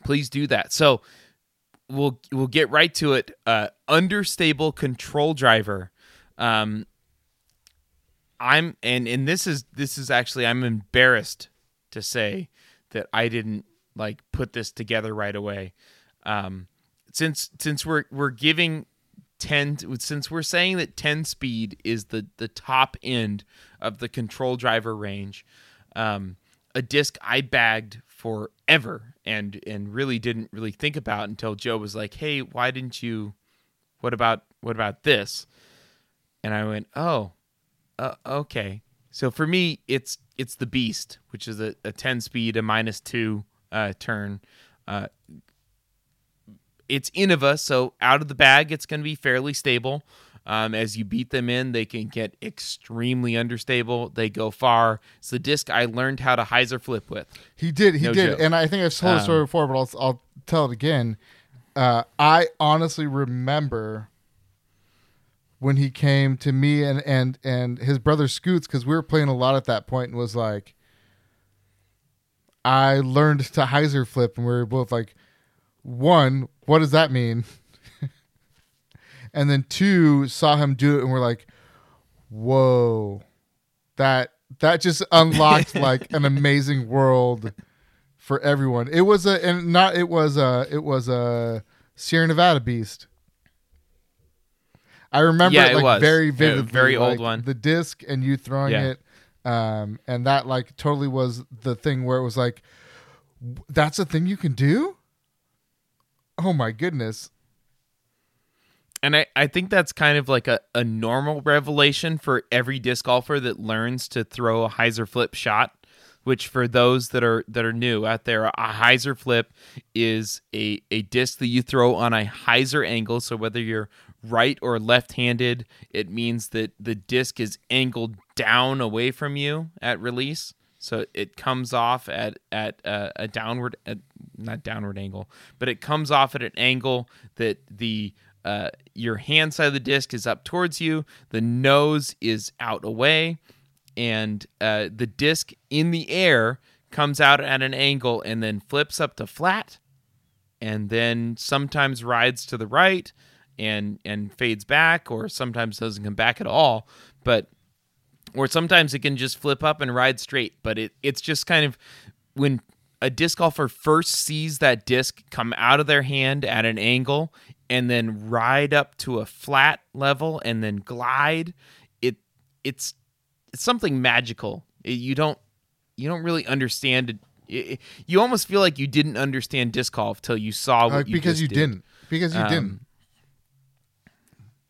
please do that. So we'll we'll get right to it. Uh understable control driver. Um i'm and and this is this is actually i'm embarrassed to say that i didn't like put this together right away. Um since since we're we're giving 10 since we're saying that 10 speed is the the top end of the control driver range um a disc i bagged forever and and really didn't really think about until joe was like hey why didn't you what about what about this? And i went oh uh, okay. So for me it's it's the beast which is a, a 10 speed a minus 2 uh turn. Uh it's Innova, so out of the bag, it's going to be fairly stable. Um, as you beat them in, they can get extremely understable. They go far. It's the disc I learned how to hyzer flip with. he did, he No did, joke. and I think I've told the story Um, before, but I'll I'll tell it again. Uh, I honestly remember when he came to me and and and his brother Scoots because we were playing a lot at that point and was like, I learned to hyzer flip, and we were both like, one, what does that mean? And then two, saw him do it, and we're like, whoa, that that just unlocked like an amazing world for everyone. It was a and not it was a it was a Sierra Nevada beast. I remember Yeah, it it like was. very Yeah, very old like, one. The disc and you throwing Yeah. it, um, and that like totally was the thing where it was like, that's a thing you can do. Oh my goodness! And I, I think that's kind of like a, a normal revelation for every disc golfer that learns to throw a hyzer flip shot. Which for those that are that are new out there, a hyzer flip is a, a disc that you throw on a hyzer angle. So whether you're right or left handed, it means that the disc is angled down away from you at release. So it comes off at at uh, a downward, at, not downward angle, but it comes off at an angle that the uh, your hand side of the disc is up towards you, the nose is out away, and uh, the disc in the air comes out at an angle and then flips up to flat, and then sometimes rides to the right and and fades back, or sometimes doesn't come back at all, but or sometimes it can just flip up and ride straight. But it it's just kind of when a disc golfer first sees that disc come out of their hand at an angle and then ride up to a flat level and then glide, it it's it's something magical. It- you don't you don't really understand it. it- You almost feel like you didn't understand disc golf till you saw what Like, you because you did. didn't. Because you Um, didn't.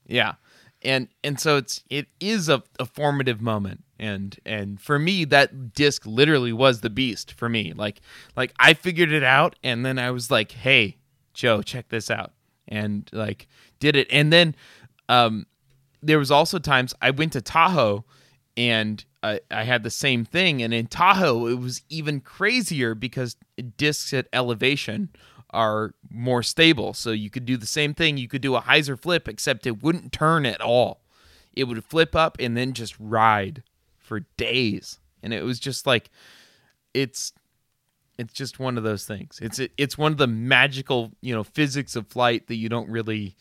Yeah. and and so it's it is a, a formative moment and and for me that disc literally was the beast for me like like i figured it out and then i was like hey joe check this out and like did it. And then um there was also times i went to tahoe and I, I had the same thing. And in tahoe it was even crazier because discs at elevation are more stable. So you could do the same thing. You could do a hyzer flip except it wouldn't turn at all. It would flip up and then just ride for days. And it was just like it's it's just one of those things it's it's one of the magical you know physics of flight that you don't really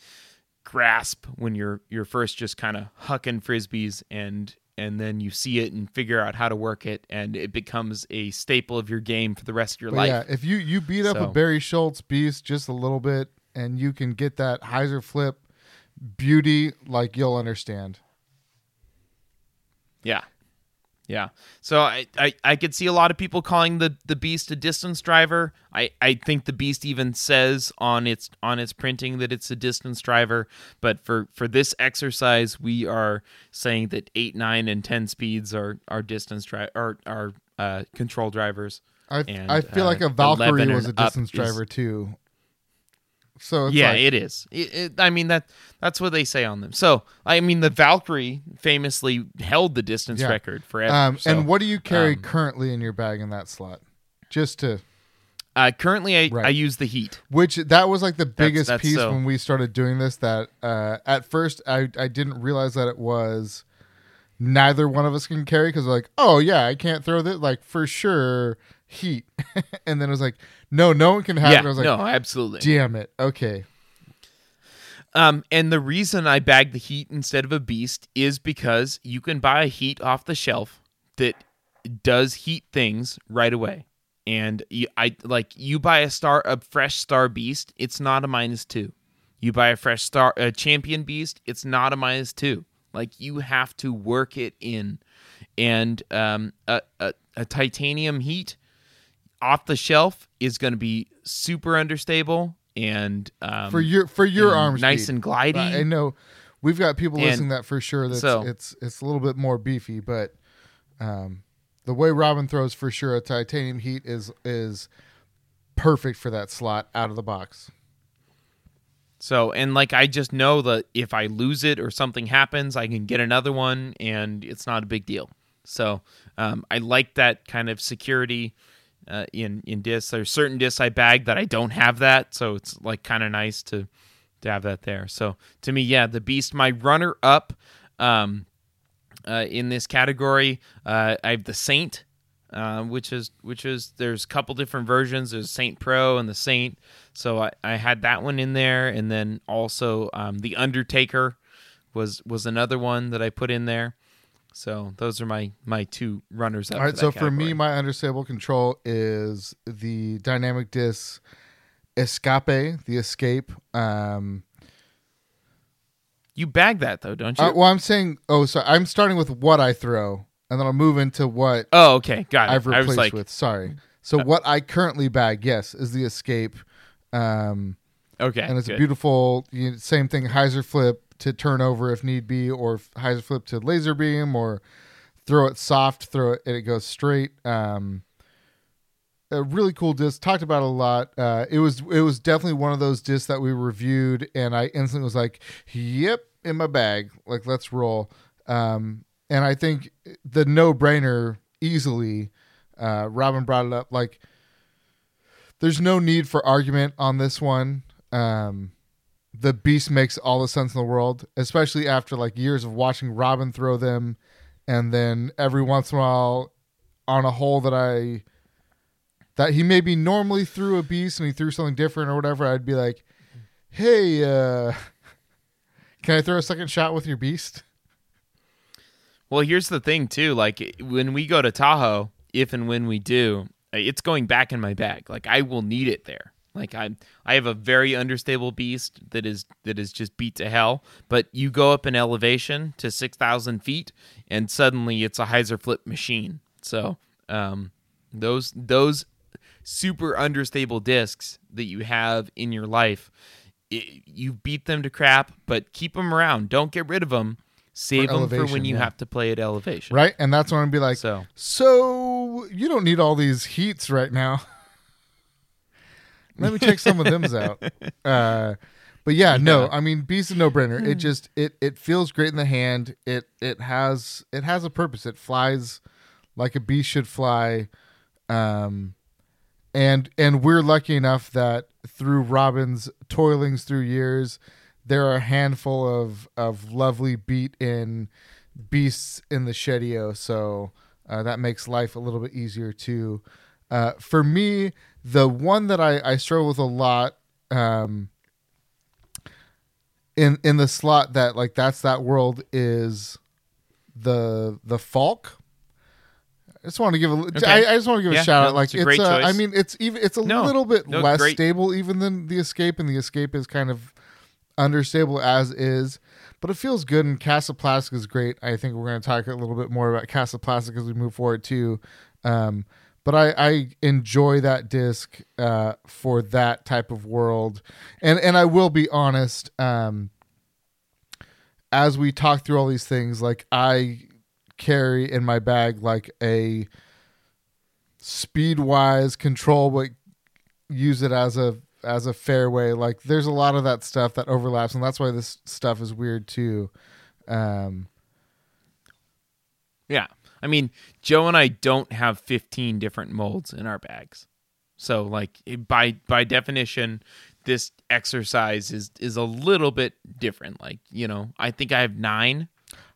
grasp when you're you're first just kind of hucking frisbees and and then you see it and figure out how to work it and it becomes a staple of your game for the rest of your But life yeah, if you you beat up So- a Barry Schultz beast just a little bit, and you can get that hyzer flip beauty, like you'll understand. Yeah. Yeah. So I, I, I could see a lot of people calling the, the beast a distance driver. I, I think the beast even says on its on its printing that it's a distance driver. But for, for this exercise we are saying that eight, nine, and ten speeds are, are distance dri- are are uh, control drivers. I And, I feel uh, like a Valkyrie was a distance is- driver too. So it's yeah, like, it is. It, it, I mean that that's what they say on them. So I mean the Valkyrie famously held the distance Yeah. record forever. um, so, and what do you carry um, currently in your bag in that slot? Just to uh, currently I, Right. I use the heat. which that was like the biggest that's piece so- when we started doing this. That uh, at first I I didn't realize that it was neither one of us can carry because like oh yeah I can't throw that like for sure heat, and then it was like no no one can have yeah, it. I was like no, absolutely. damn it okay Um, and the reason I bag the heat instead of a beast is because you can buy a heat off the shelf that does heat things right away. And you, I like you buy a star, a fresh star beast, it's not a minus two. You buy a fresh star, a champion beast, it's not a minus two. Like you have to work it in, and um, a, a, a titanium heat off the shelf is going to be super understable and um, for your for your and arm nice speed. and glidey. I know we've got people And listening that for sure. That's so- it's it's a little bit more beefy, but um, the way Robin throws for sure, a titanium heat is is perfect for that slot out of the box. So, and like I just know that if I lose it or something happens, I can get another one and it's not a big deal. So, um, I like that kind of security uh, in in discs. There's certain discs I bag that I don't have that, so it's like kind of nice to to have that there. So, to me, yeah, the Beast, my runner up um, uh, in this category, uh, I have the Saint. Uh, which is which is there's a couple different versions. There's Saint Pro and the Saint, so I, I had that one in there, and then also um, the Undertaker was was another one that I put in there. So those are my my two runners up. All right, so that for me, category. my understable control is the dynamic disc Escape, the Escape. Um, you bag that though, don't you? uh, well, I'm saying, oh, so I'm starting with what I throw, and then I'll move into what oh, okay, got it. I've I replaced was like, with. Sorry. So Uh, what I currently bag, yes, is the Escape, um, okay, and it's a beautiful. You know, same thing, hyzer flip to turn over if need be, or hyzer flip to laser beam, or throw it soft, throw it and it goes straight. Um, a really cool disc. Talked about a lot. Uh, it was it was definitely one of those discs that we reviewed, and I instantly was like, "Yep, in my bag. Like, let's roll." Um, and I think the no brainer easily. Uh, Robin brought it up. Like, there's no need for argument on this one. Um, the beast makes all the sense in the world, especially after like years of watching Robin throw them, and then every once in a while on a hole that I that he maybe normally threw a beast and he threw something different or whatever, I'd be like, "Hey, uh, can I throw a second shot with your beast?" Well, here's the thing too. Like when we go to Tahoe, if and when we do, it's going back in my bag. Like I will need it there. Like I, I have a very understable beast that is that is just beat to hell. But you go up in elevation to six thousand feet, and suddenly it's a hyzer flip machine. So um, those those super understable discs that you have in your life, i you beat them to crap, but keep them around. Don't get rid of them. Save them for when you yeah. have to play at elevation. right? And that's when I'm gonna be like, So so you don't need all these heats right now. Let me check some of them's out. Uh, but yeah, no, I mean, Beast a no brainer. It just it it feels great in the hand. It it has it has a purpose. It flies like a beast should fly. Um, and and we're lucky enough that through Robin's toilings through years, there are a handful of of lovely beat in beasts in the Shedio, so uh, that makes life a little bit easier too. Uh, for me, the one that I, I struggle with a lot um, in in the slot that like that's that world is the the Falk. I just want to give a Okay. I, I just want to give Yeah, a shout no, out. Like it's a it's, great uh, I mean it's even it's a No, little bit no, less great. stable even than the escape, and the escape is kind of understable as is. But it feels good, and Kastaplast is great. I think we're going to talk a little bit more about Kastaplast as we move forward too. Um, but I, I enjoy that disc uh, for that type of world, and and I will be honest. Um, as we talk through all these things, like I carry in my bag like a speed wise control, but use it as a as a fairway. Like there's a lot of that stuff that overlaps, and that's why this stuff is weird too. Um, yeah, I mean, Joe and I don't have 15 different molds in our bags, so like by by definition, this exercise is is a little bit different. Like you know, I think I have nine.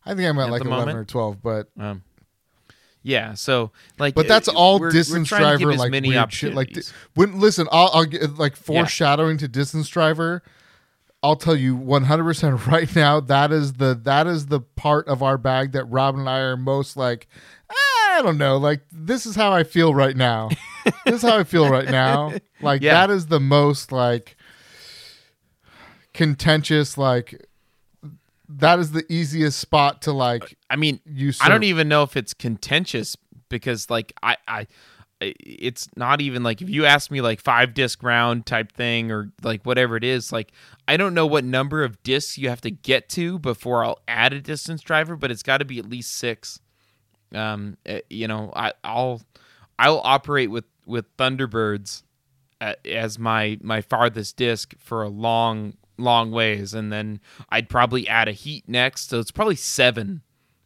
I think I'm at, At like 11 moment? or 12, but Um, yeah, so like, but that's all we're- we're distance give driver like weird shit. Like when listen, I'll, I'll get like foreshadowing to distance driver. I'll tell you 100% right now that is the that is the part of our bag that Robin and I are most like I don't know like this is how I feel right now. this is how I feel right now. Like Yeah. that is the most like contentious like that is the easiest spot to like I mean, use I don't even know if it's contentious because like I I it's not even like if you ask me like five disc round type thing or like whatever it is like I don't know what number of discs you have to get to before I'll add a distance driver but it's got to be at least 6 um eh, you know I I'll I'll operate with with Thunderbirds uh, as my my farthest disc for a long long ways. And then I'd probably add a heat next. So it's probably 7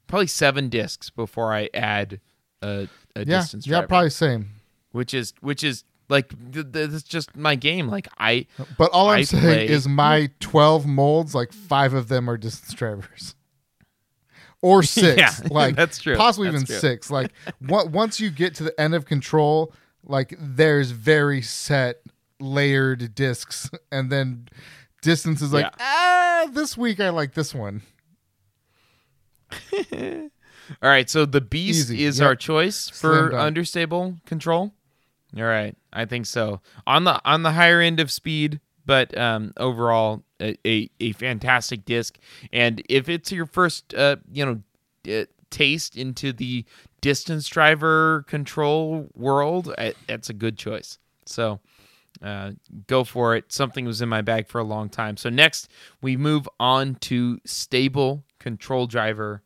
probably seven discs before I add a, a yeah distance yeah driver, probably same. Which is which is like th- th- just my game. Like I But all I'm I saying play- is my 12 molds, like five of them are distance drivers. Or six. Yeah, like that's true. Possibly That's even true. six. Like on- once you get to the end of control, like there's very set layered discs. And then distance is like, Yeah. ah, this week I like this one. all right. So the beast Easy. is Yep. our choice for understable control. All right, I think so. On the on the higher end of speed, but um, overall a, a, a fantastic disc. And if it's your first, uh, you know, taste into the distance driver control world, uh, that's a good choice. So uh, go for it. Something was in my bag for a long time. So next we move on to stable control driver.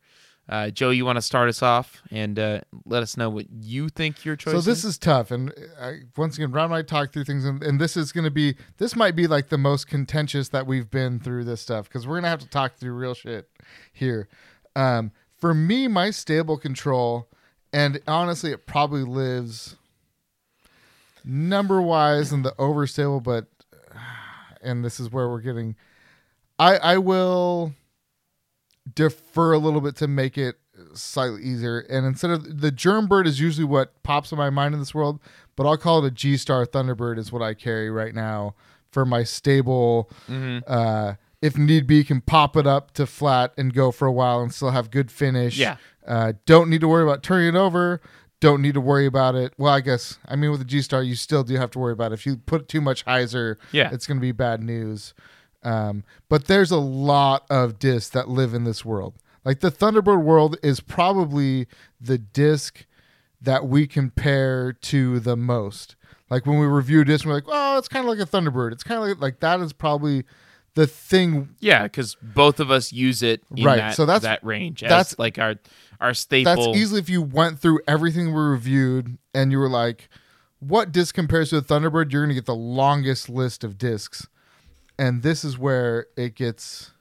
Uh, Joe, you want to start us off and uh, let us know what you think your choice is? So this is tough, and I, once again, Ron and I talk through things, and, and this is going to be this might be like the most contentious that we've been through this stuff because we're gonna have to talk through real shit here. Um, for me, my stable control, and honestly, it probably lives number wise in the overstable, but and this is where we're getting. I I will defer a little bit to make it slightly easier. And instead of the germ bird is usually what pops in my mind in this world, but I'll call it a G Star Thunderbird is what I carry right now for my stable. Mhm. Uh, if need be, can pop it up to flat and go for a while and still have good finish. Yeah. Uh, don't need to worry about turning it over. Don't need to worry about it. Well, I guess I mean with the G Star, you still do have to worry about it. If you put too much hyzer, Yeah. it's going to be bad news. Um, but there's a lot of discs that live in this world. Like the Thunderbird world is probably the disc that we compare to the most. Like when we review disc, we're like, oh, it's kind of like a Thunderbird. It's kind of like like that is probably the thing Yeah, because both of us use it in Right, that, so that's- that range. As that's- like our our staple. that's easily if you went through everything we reviewed and you were like, what disc compares to a Thunderbird? You're gonna get the longest list of discs, and this is where it gets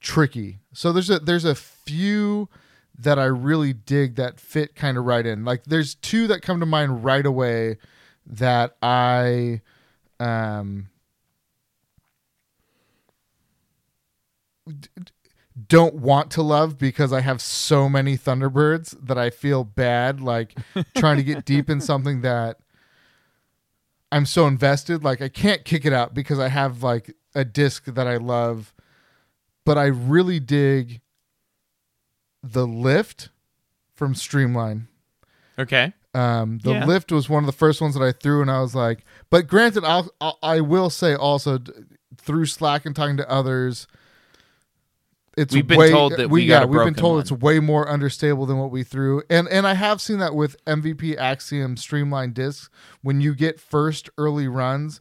tricky. So there's a there's a few that I really dig that fit kind of right in. Like there's two that come to mind right away that I um d- don't want to love because I have so many Thunderbirds that I feel bad like trying to get deep in something that I'm so invested like I can't kick it out because I have like a disc that I love but I really dig the lift from Streamline. okay. Um, the Yeah. lift was one of the first ones that I threw, and I was like, but granted, I'll, I'll I will say also through Slack and talking to others, it's We've been way, told that we, we got yeah we've been told one. it's way more understable than what we threw, and and I have seen that with MVP Axiom streamlined discs when you get first early runs.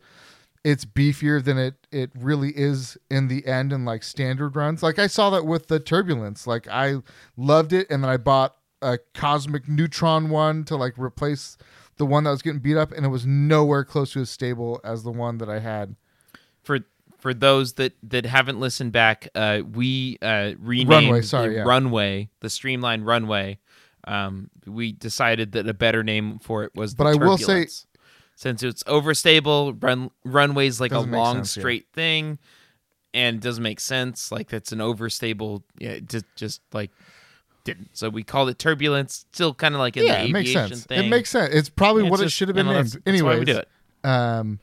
It's beefier than it it really is in the end and like standard runs. Like I saw that with the turbulence. Like I loved it, and then I bought a cosmic neutron one to like replace the one that was getting beat up, and it was nowhere close to as stable as the one that I had. For for those that that haven't listened back, uh, we uh, renamed Runway, sorry, the yeah. runway, the streamline runway. Um, we decided that a better name for it was. The But I will say- since it's overstable, run runway's like a long sense, yeah. straight thing, and doesn't make sense. Like that's an overstable. Yeah, just just like didn't. So we called it turbulence. Still kind of like in yeah, the it makes aviation sense. thing. It makes sense. It's probably what it should have been named. Anyways, we do it. Um,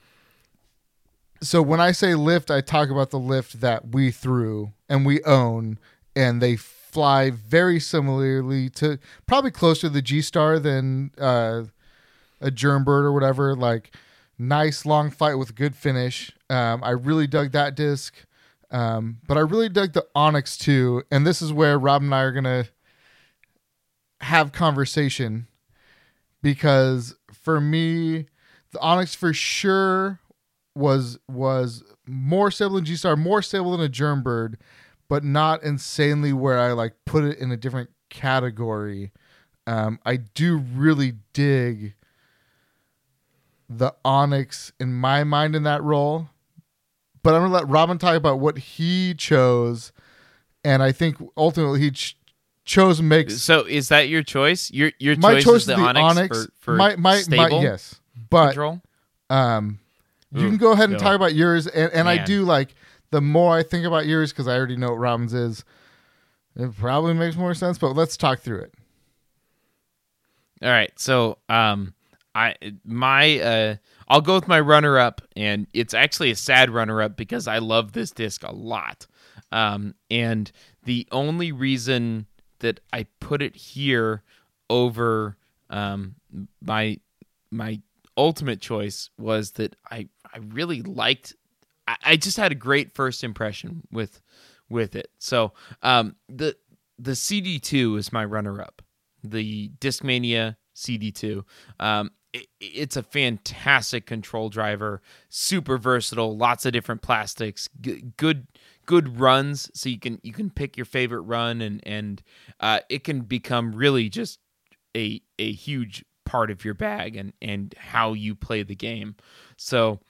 so when I say lift, I talk about the lift that we threw and we own, and they fly very similarly to probably closer to the G Star than uh, a Germbird or whatever. Like nice long flight with good finish. Um, I really dug that disc, um, but I really dug the Onyx too. And this is where Rob and I are gonna have conversation because for me, the Onyx for sure was was more stable than G Star, more stable than a Germbird, but not insanely where I like put it in a different category. Um, I do really dig the Onyx in my mind in that role, but I'm gonna let Robin talk about what he chose, and I think ultimately he ch- chose makes So is that your choice? Your your my choice, choice is the, Onyx, for, for my, my, stable my yes, but control. um, you can go ahead and talk about yours, and, and I Man. do like the more I think about yours because I already know what Robin's is. It probably makes more sense, but let's talk through it. All right. So, um, I my uh, I'll go with my runner up, and it's actually a sad runner up because I love this disc a lot. Um, and the only reason that I put it here over um my my ultimate choice was that I I really liked. I, I just had a great first impression with with it. So, um, the the CD two is my runner up the Discmania CD2. Um, it, it's a fantastic control driver, super versatile, lots of different plastics, g- good good runs. So you can you can pick your favorite run, and and uh, it can become really just a a huge part of your bag and and how you play the game. So,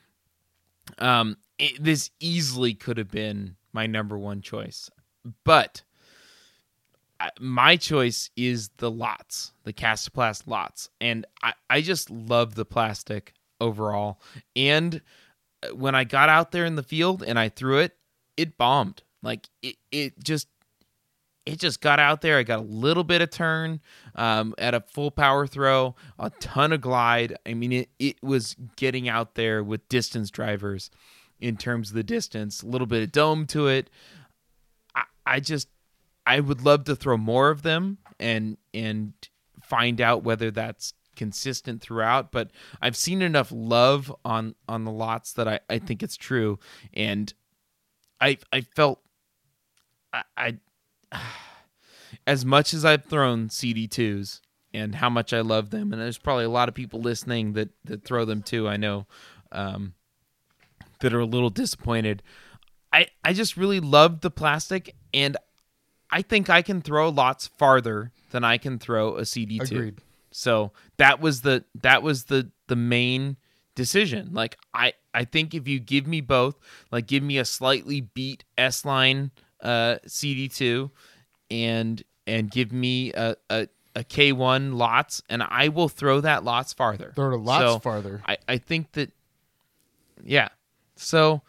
um, it, this easily could have been my number one choice, but I- my choice is the lots, the Kastaplast lots, and I, I just love the plastic overall. And uh, when I got out there in the field and I threw it, it bombed. Like it, it just, it just got out there. I got a little bit of turn um, at a full power throw, a ton of glide. I mean, it, it was getting out there with distance drivers in terms of the distance, a little bit of dome to it. I, I just I would love to throw more of them and and find out whether that's consistent throughout. But I've seen enough love on on the lots that I, I think it's true. And I I felt I, I as much as I've thrown CD twos and how much I love them, and there's probably a lot of people listening that that throw them too. I know um, that are a little disappointed. I I just really loved the plastic, and I think I can throw lots farther than I can throw a CD two. Agreed. So that was the that was the the main decision. Like I I think if you give me both, like give me a slightly beat S line uh CD two and and give me a, a a K one lots and I will throw that lots farther. Throw it a lots So, farther. I, I think that yeah. So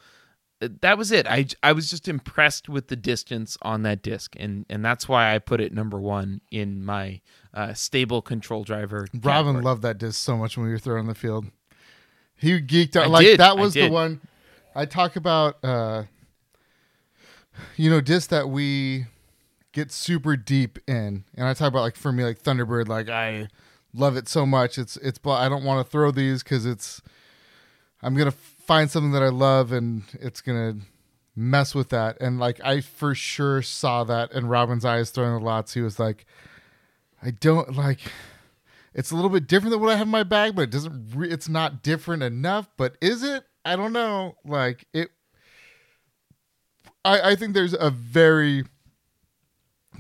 uh, that was it. I I was just impressed with the distance on that disc and and that's why I put it number 1 in my uh, stable control driver. Robin category. loved that disc so much when we were throwing the field. He geeked out I like did, that was the one I talk about uh you know discs that we get super deep in. And I talk about like for me like Thunderbird like I love it so much. It's it's I don't want to throw these cuz it's I'm to find something that I love and it's to mess with that. And like I for sure saw that in Robin's eyes throwing the lots. He was like I don't like it's a little bit different than what I have in my bag, but it doesn't. Re- it's not different enough. But is it? I don't know. Like it. I I think there's a very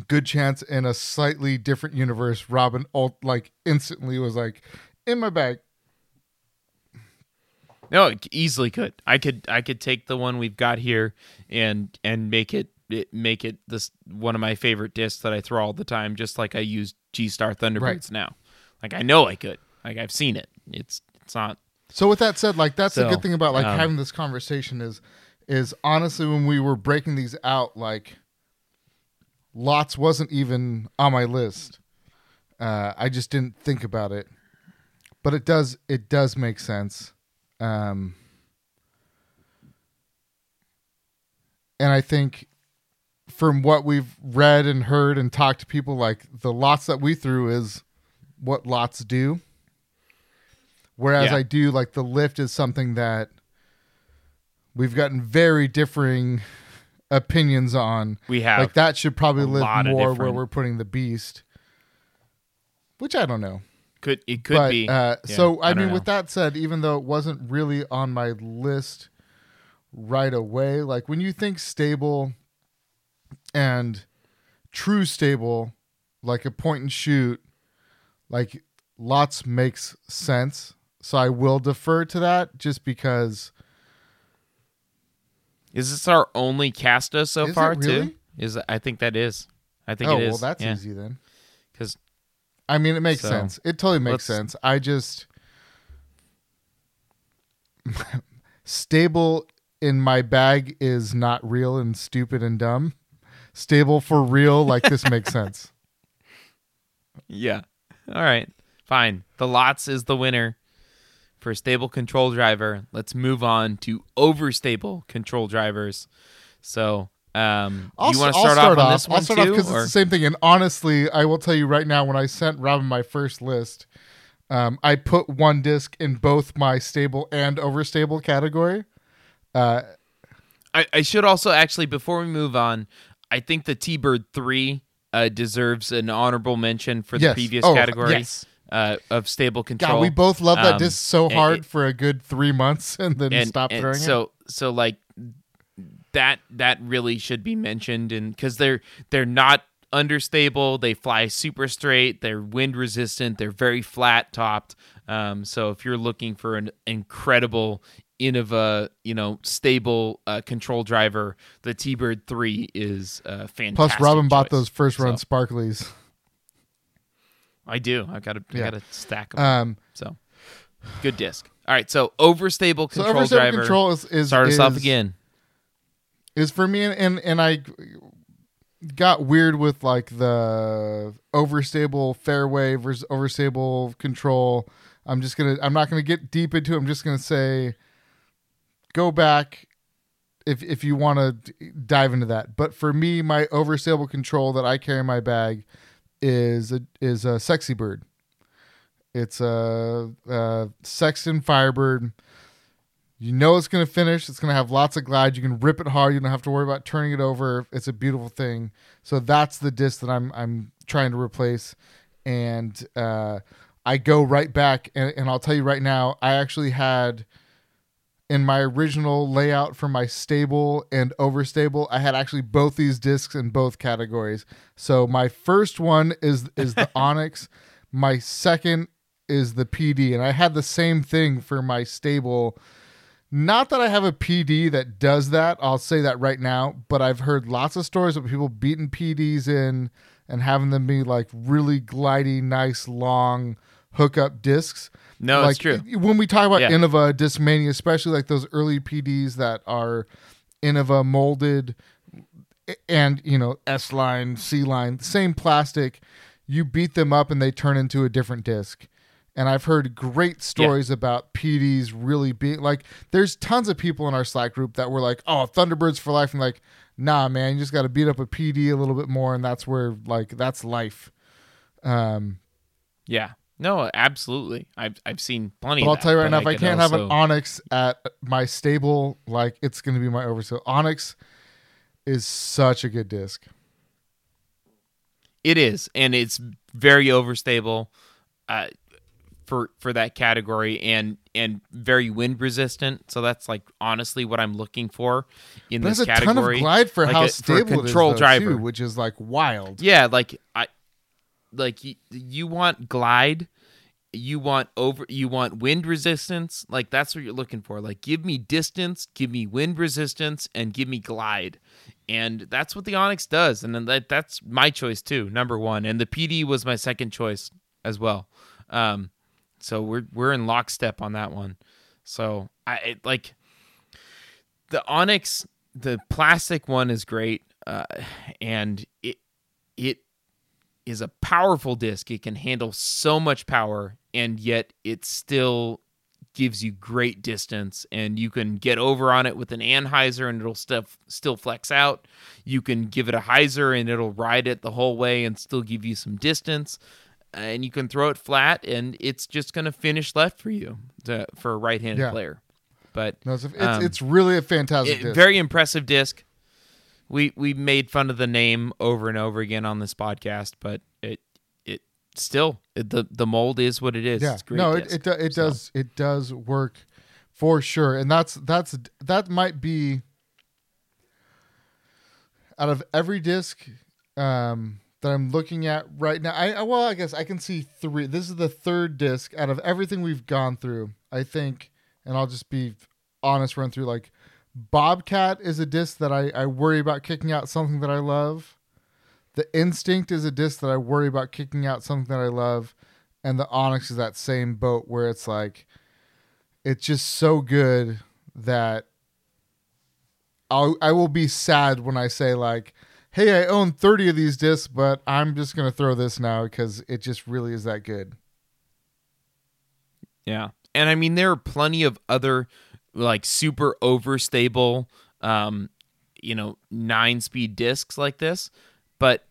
good chance in a slightly different universe. Robin ult like instantly was like in my bag. No, it easily could. I could I could take the one we've got here and and make it, it make it this one of my favorite discs that I throw all the time, just like I use G Star Thunderbirds Right. now. Like I know I could. Like I've seen it. It's it's not So with that said, like that's the So, good thing about like um, having this conversation is is honestly when we were breaking these out, like lots wasn't even on my list. Uh, I just didn't think about it, but it does it does make sense. Um, and I think from what we've read and heard and talked to people, like the lots that we threw is what lots do. Whereas Yeah. I do like the lift is something that we've gotten very differing opinions on. we have Like that should probably live more where we're putting the beast. Which I don't know. could it could but, be. Uh, Yeah, so I, I mean, with that said, even though it wasn't really on my list right away, like when you think stable and true stable, like a point and shoot, like lots makes sense. So I will defer to that just because Is this our only Casta so Is far really? too? Is I think that is. I think oh it is. well, that's yeah. easy then. Because I mean, it makes So, sense. It totally makes sense. I just stable in my bag is not real and stupid and dumb. Stable for real, like this makes sense. Yeah. All right. Fine. The lots is the winner for stable control driver. Let's move on to overstable control drivers. So, um, I'll, you want to start, start off on this one I'll start too, because it's the same thing. And honestly, I will tell you right now, when I sent Robin my first list, um, I put one disc in both my stable and overstable category. Uh, I, I should also actually before we move on, I think the T Bird three uh, deserves an honorable mention for the Yes. previous Oh, category yes. Uh, of stable control. God, we both love that Um, disc so hard for a good three months and then and, stopped and throwing it. so so like that that really should be mentioned and because they're they're not understable they fly super straight they're wind resistant they're very flat topped um, so if you're looking for an incredible innova you know stable uh, control driver the t-bird 3 is uh, fantastic Plus, Robin bought those first run So- sparklies. I do i gotta i Yeah. gotta stack them Um, so good disc all right so overstable so control overstable driver control is is, start us off again is for me and, and and I got weird with like the overstable fairway versus overstable control. I'm just gonna I'm not gonna get deep into it. I'm just gonna say go back if if you want to dive into that. But for me, my overstable control that I carry in my bag is a is a sexy bird. It's a, a Sexton Firebird. You know it's going to finish. It's going to have lots of glide. You can rip it hard. You don't have to worry about turning it over. It's a beautiful thing. So that's the disc that I'm I'm trying to replace, and uh, I go right back. And, and I'll tell you right now, I actually had in my original layout for my stable and overstable, I had actually both these discs in both categories. So my first one is is the Onyx, my second is the PD, and I had the same thing for my stable. Not that I have a PD that does that, I'll say that right now, but I've heard lots of stories of people beating PDs in and having them be like really glidey, nice, long hookup discs. No, like it's true. when we talk about Yeah. Innova Discmania, especially like those early PDs that are Innova molded and you know S line, C line, same plastic, you beat them up and they turn into a different disc. And I've heard great stories about PDs really being like. There's tons of people in our Slack group that were like, "Oh, Thunderbirds for life," and like, "Nah, man, you just got to beat up a PD a little bit more, and that's where like that's life." Um, Yeah. No, absolutely. I've I've seen plenty. But I'll that, tell you right now, if I could can't have an Onyx at my stable, like it's going to be my overseal. Onyx is such a good disc. It is, and it's very overstable uh, for for that category, and and very wind resistant. So that's like honestly what I'm looking for in But this it's a ton of category. glide for Like how a- for a stable control it is, though, driver. too, which is like wild. Yeah, like I like you, you want glide, you want over you want wind resistance, like that's what you're looking for. Like give me distance, give me wind resistance and give me glide. And that's what the Onyx does. And then that that's my choice too, number 1. And the PD was my second choice as well. Um so we're we're in lockstep on that one. So I it, like the Onyx, the plastic one is great, uh, and it it is a powerful disc. It can handle so much power, and yet it still gives you great distance. And you can get over on it with an anhyzer, and it'll still still flex out. You can give it a hyzer, and it'll ride it the whole way, and still give you some distance. And you can throw it flat, and it's just going to finish left for you to, for a right-handed Yeah. player. But No, it's, it's, Um, it's really a fantastic it- disc. very impressive disc. We we made fun of the name over and over again on this podcast, but it it still it, the the mold is what it is. yeah, no, it disc. it, do- it So, does it does work for sure, and that's that's that might be out of every disc um, that I'm looking at right now. I I- well, I guess I can see three. This is the third disc out of everything we've gone through. I think, and I'll just be honest, run through like Bobcat is a disc that I I worry about kicking out something that I love. The Instinct is a disc that I worry about kicking out something that I love, and the Onyx is that same boat where it's like, it's just so good that I'll, I will be sad when I say like, hey, I own thirty of these discs, but I'm just gonna throw this now because it just really is that good. yeah, and I mean there are plenty of other like super overstable, um, you know, nine speed discs like this, but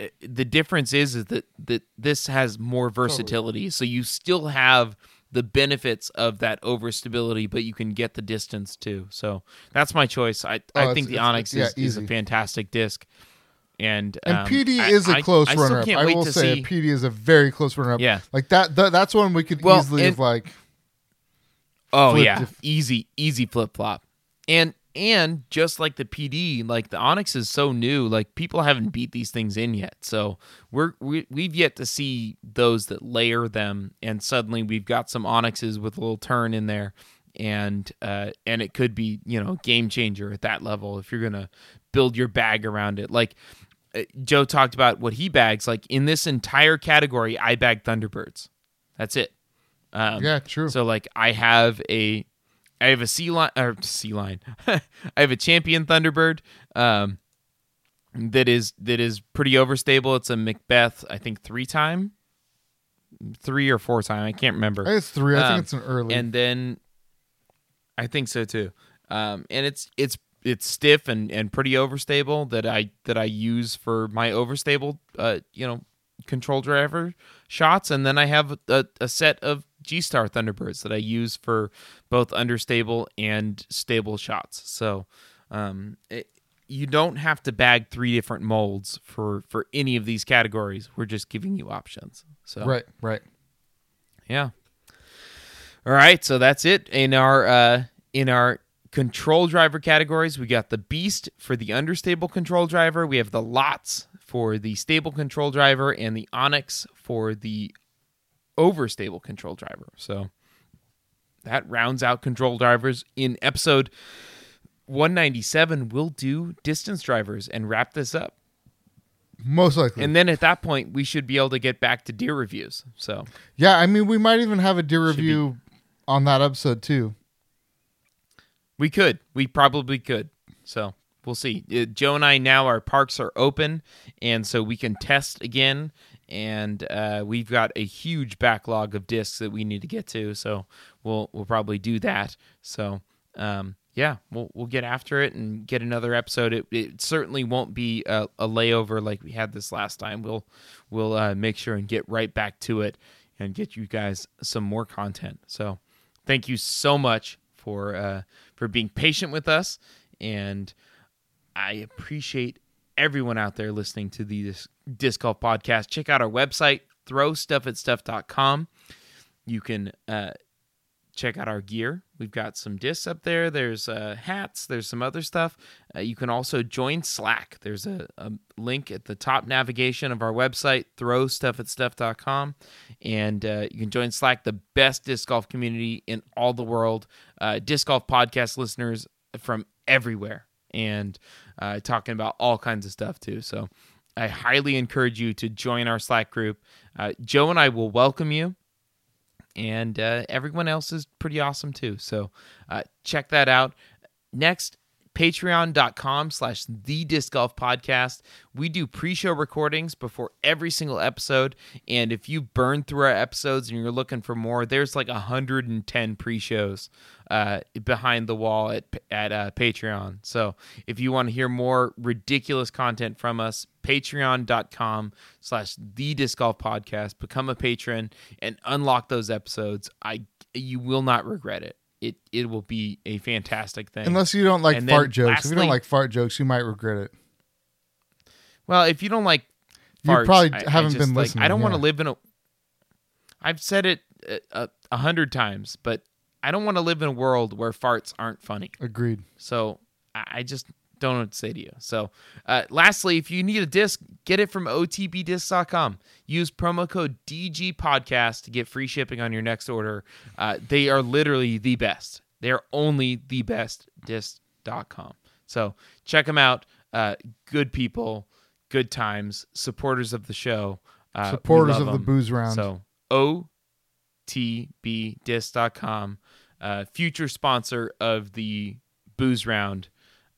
uh, the difference is is that that this has more versatility. So you still have the benefits of that overstability, but you can get the distance too. So that's my choice. I, Oh, I think the Onyx yeah, is, is a fantastic disc. And And um, PD is a I- close I still runner up. I will to say see- PD is a very close runner up. Yeah. like that. th- that's one we could Well, easily and- have like. Oh flipped yeah, easy, easy flip flop, and and just like the PD, like the Onyx is so new, like people haven't beat these things in yet. So we're we, we've yet to see those that layer them, and suddenly we've got some Onyxes with a little turn in there, and uh, and it could be you know game changer at that level if you're gonna build your bag around it. Like uh, Joe talked about what he bags. Like in this entire category, I bag Thunderbirds. That's it. Um, Yeah, true. so like I have a I have a C line or C line. I have a champion Thunderbird um that is that is pretty overstable. It's a McBeth, I think three time. Three or four time, I can't remember. I think it's three. I Um, think it's an early. And then I think so too. Um, and it's it's it's stiff and, and pretty overstable that I that I use for my overstable uh you know control driver shots and then I have a, a set of G Star Thunderbirds that I use for both understable and stable shots. So um it, you don't have to bag three different molds for for any of these categories. We're just giving you options. So right, right. yeah. All right, so that's it in our uh In our control driver categories, we got the Beast for the understable control driver. We have the Lots for the stable control driver, and the Onyx for the overstable control driver. So that rounds out control drivers. In episode 197, we'll do distance drivers and wrap this up. Most likely. And then at that point, we should be able to get back to deer reviews. So yeah, I mean, we might even have a deer review on that episode too. we could. We probably could. So we'll see. Uh, Joe and I now, our parks are open, and so we can test again. And uh, we've got a huge backlog of discs that we need to get to. So we'll we'll probably do that. So um, yeah, we'll we'll get after it and get another episode. It, it certainly won't be a, a layover like we had this last time. We'll we'll uh, make sure and get right back to it and get you guys some more content. So thank you so much for uh, for being patient with us, and I appreciate everyone out there listening to the Disc, Disc Golf Podcast. Check out our website, throwstuffatstuff.com. You can uh, check out our gear. We've got some discs up there. There's uh, hats. There's some other stuff. Uh, you can also join Slack. There's a, a link at the top navigation of our website, throwstuffatstuff.com. And uh, you can join Slack, the best disc golf community in all the world. Uh, disc golf podcast listeners from everywhere and uh, talking about all kinds of stuff too. So I highly encourage you to join our Slack group. Uh, Joe and I will welcome you and uh, everyone else is pretty awesome too. So uh, check that out. Next, patreon.com slash the disc golf podcast. We do pre-show recordings before every single episode. And if you burn through our episodes and you're looking for more there's like 110 pre-shows uh, behind the wall at, at uh, patreon. So if you want to hear more ridiculous content from us patreon.com slash the disc golf podcast. Become a patron and unlock those episodes. I you will not regret it it it will be a fantastic thing. Unless you don't like And fart jokes. if you don't like fart jokes, you might regret it. well, if you don't like You farts, probably I- I haven't just, been like, listening, I don't want to live in a. I've said it a, a, a hundred times, but I don't want to live in a world where farts aren't funny. Agreed. So I I just don't know what to say to you. So, uh, lastly, if you need a disc, get it from otbdisc.com. Use promo code DG Podcast to get free shipping on your next order. Uh, they are literally the best. They are only the best disc.com. So check them out. Uh, good people, good times, supporters of the show. Uh, Supporters of the booze round. So otbdisc.com, uh, future sponsor of the booze round.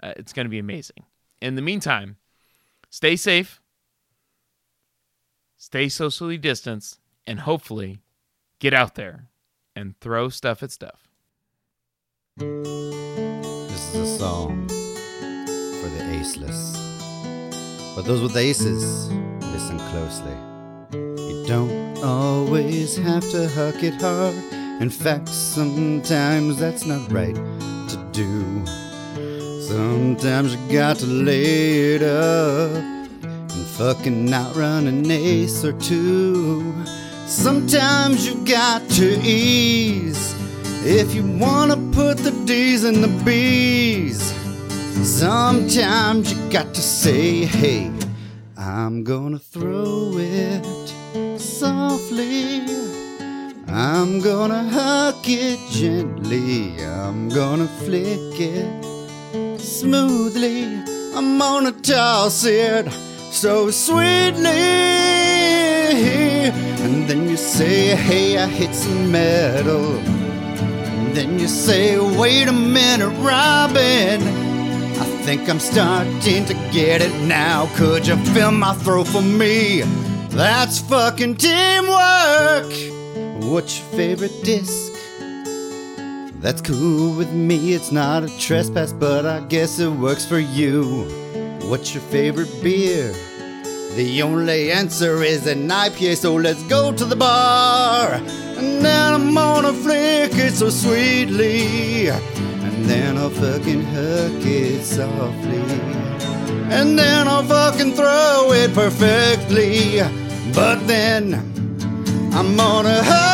Uh, it's going to be amazing. In the meantime, stay safe, stay socially distanced, and hopefully get out there and throw stuff at stuff. This is a song for the aceless. But those with aces, listen closely. You don't always have to huck it hard. In fact, sometimes that's not right to do. Sometimes you got to lay it up and fucking outrun an ace or two. Sometimes you got to ease if you wanna put the D's in the B's. Sometimes you got to say, hey, I'm gonna throw it softly. I'm gonna huck it gently. I'm gonna flick it smoothly. I'm gonna toss it so sweetly. And then you say, hey, I hit some metal. And then you say, wait a minute, Robin. I think I'm starting to get it now. Could you fill my throat for me? That's fucking teamwork. What's your favorite disc? That's cool with me, it's not a trespass, but I guess it works for you. What's your favorite beer? The only answer is an IPA, so let's go to the bar. And then I'm gonna flick it so sweetly. And then I'll fucking hook it softly. And then I'll fucking throw it perfectly. But then I'm gonna hug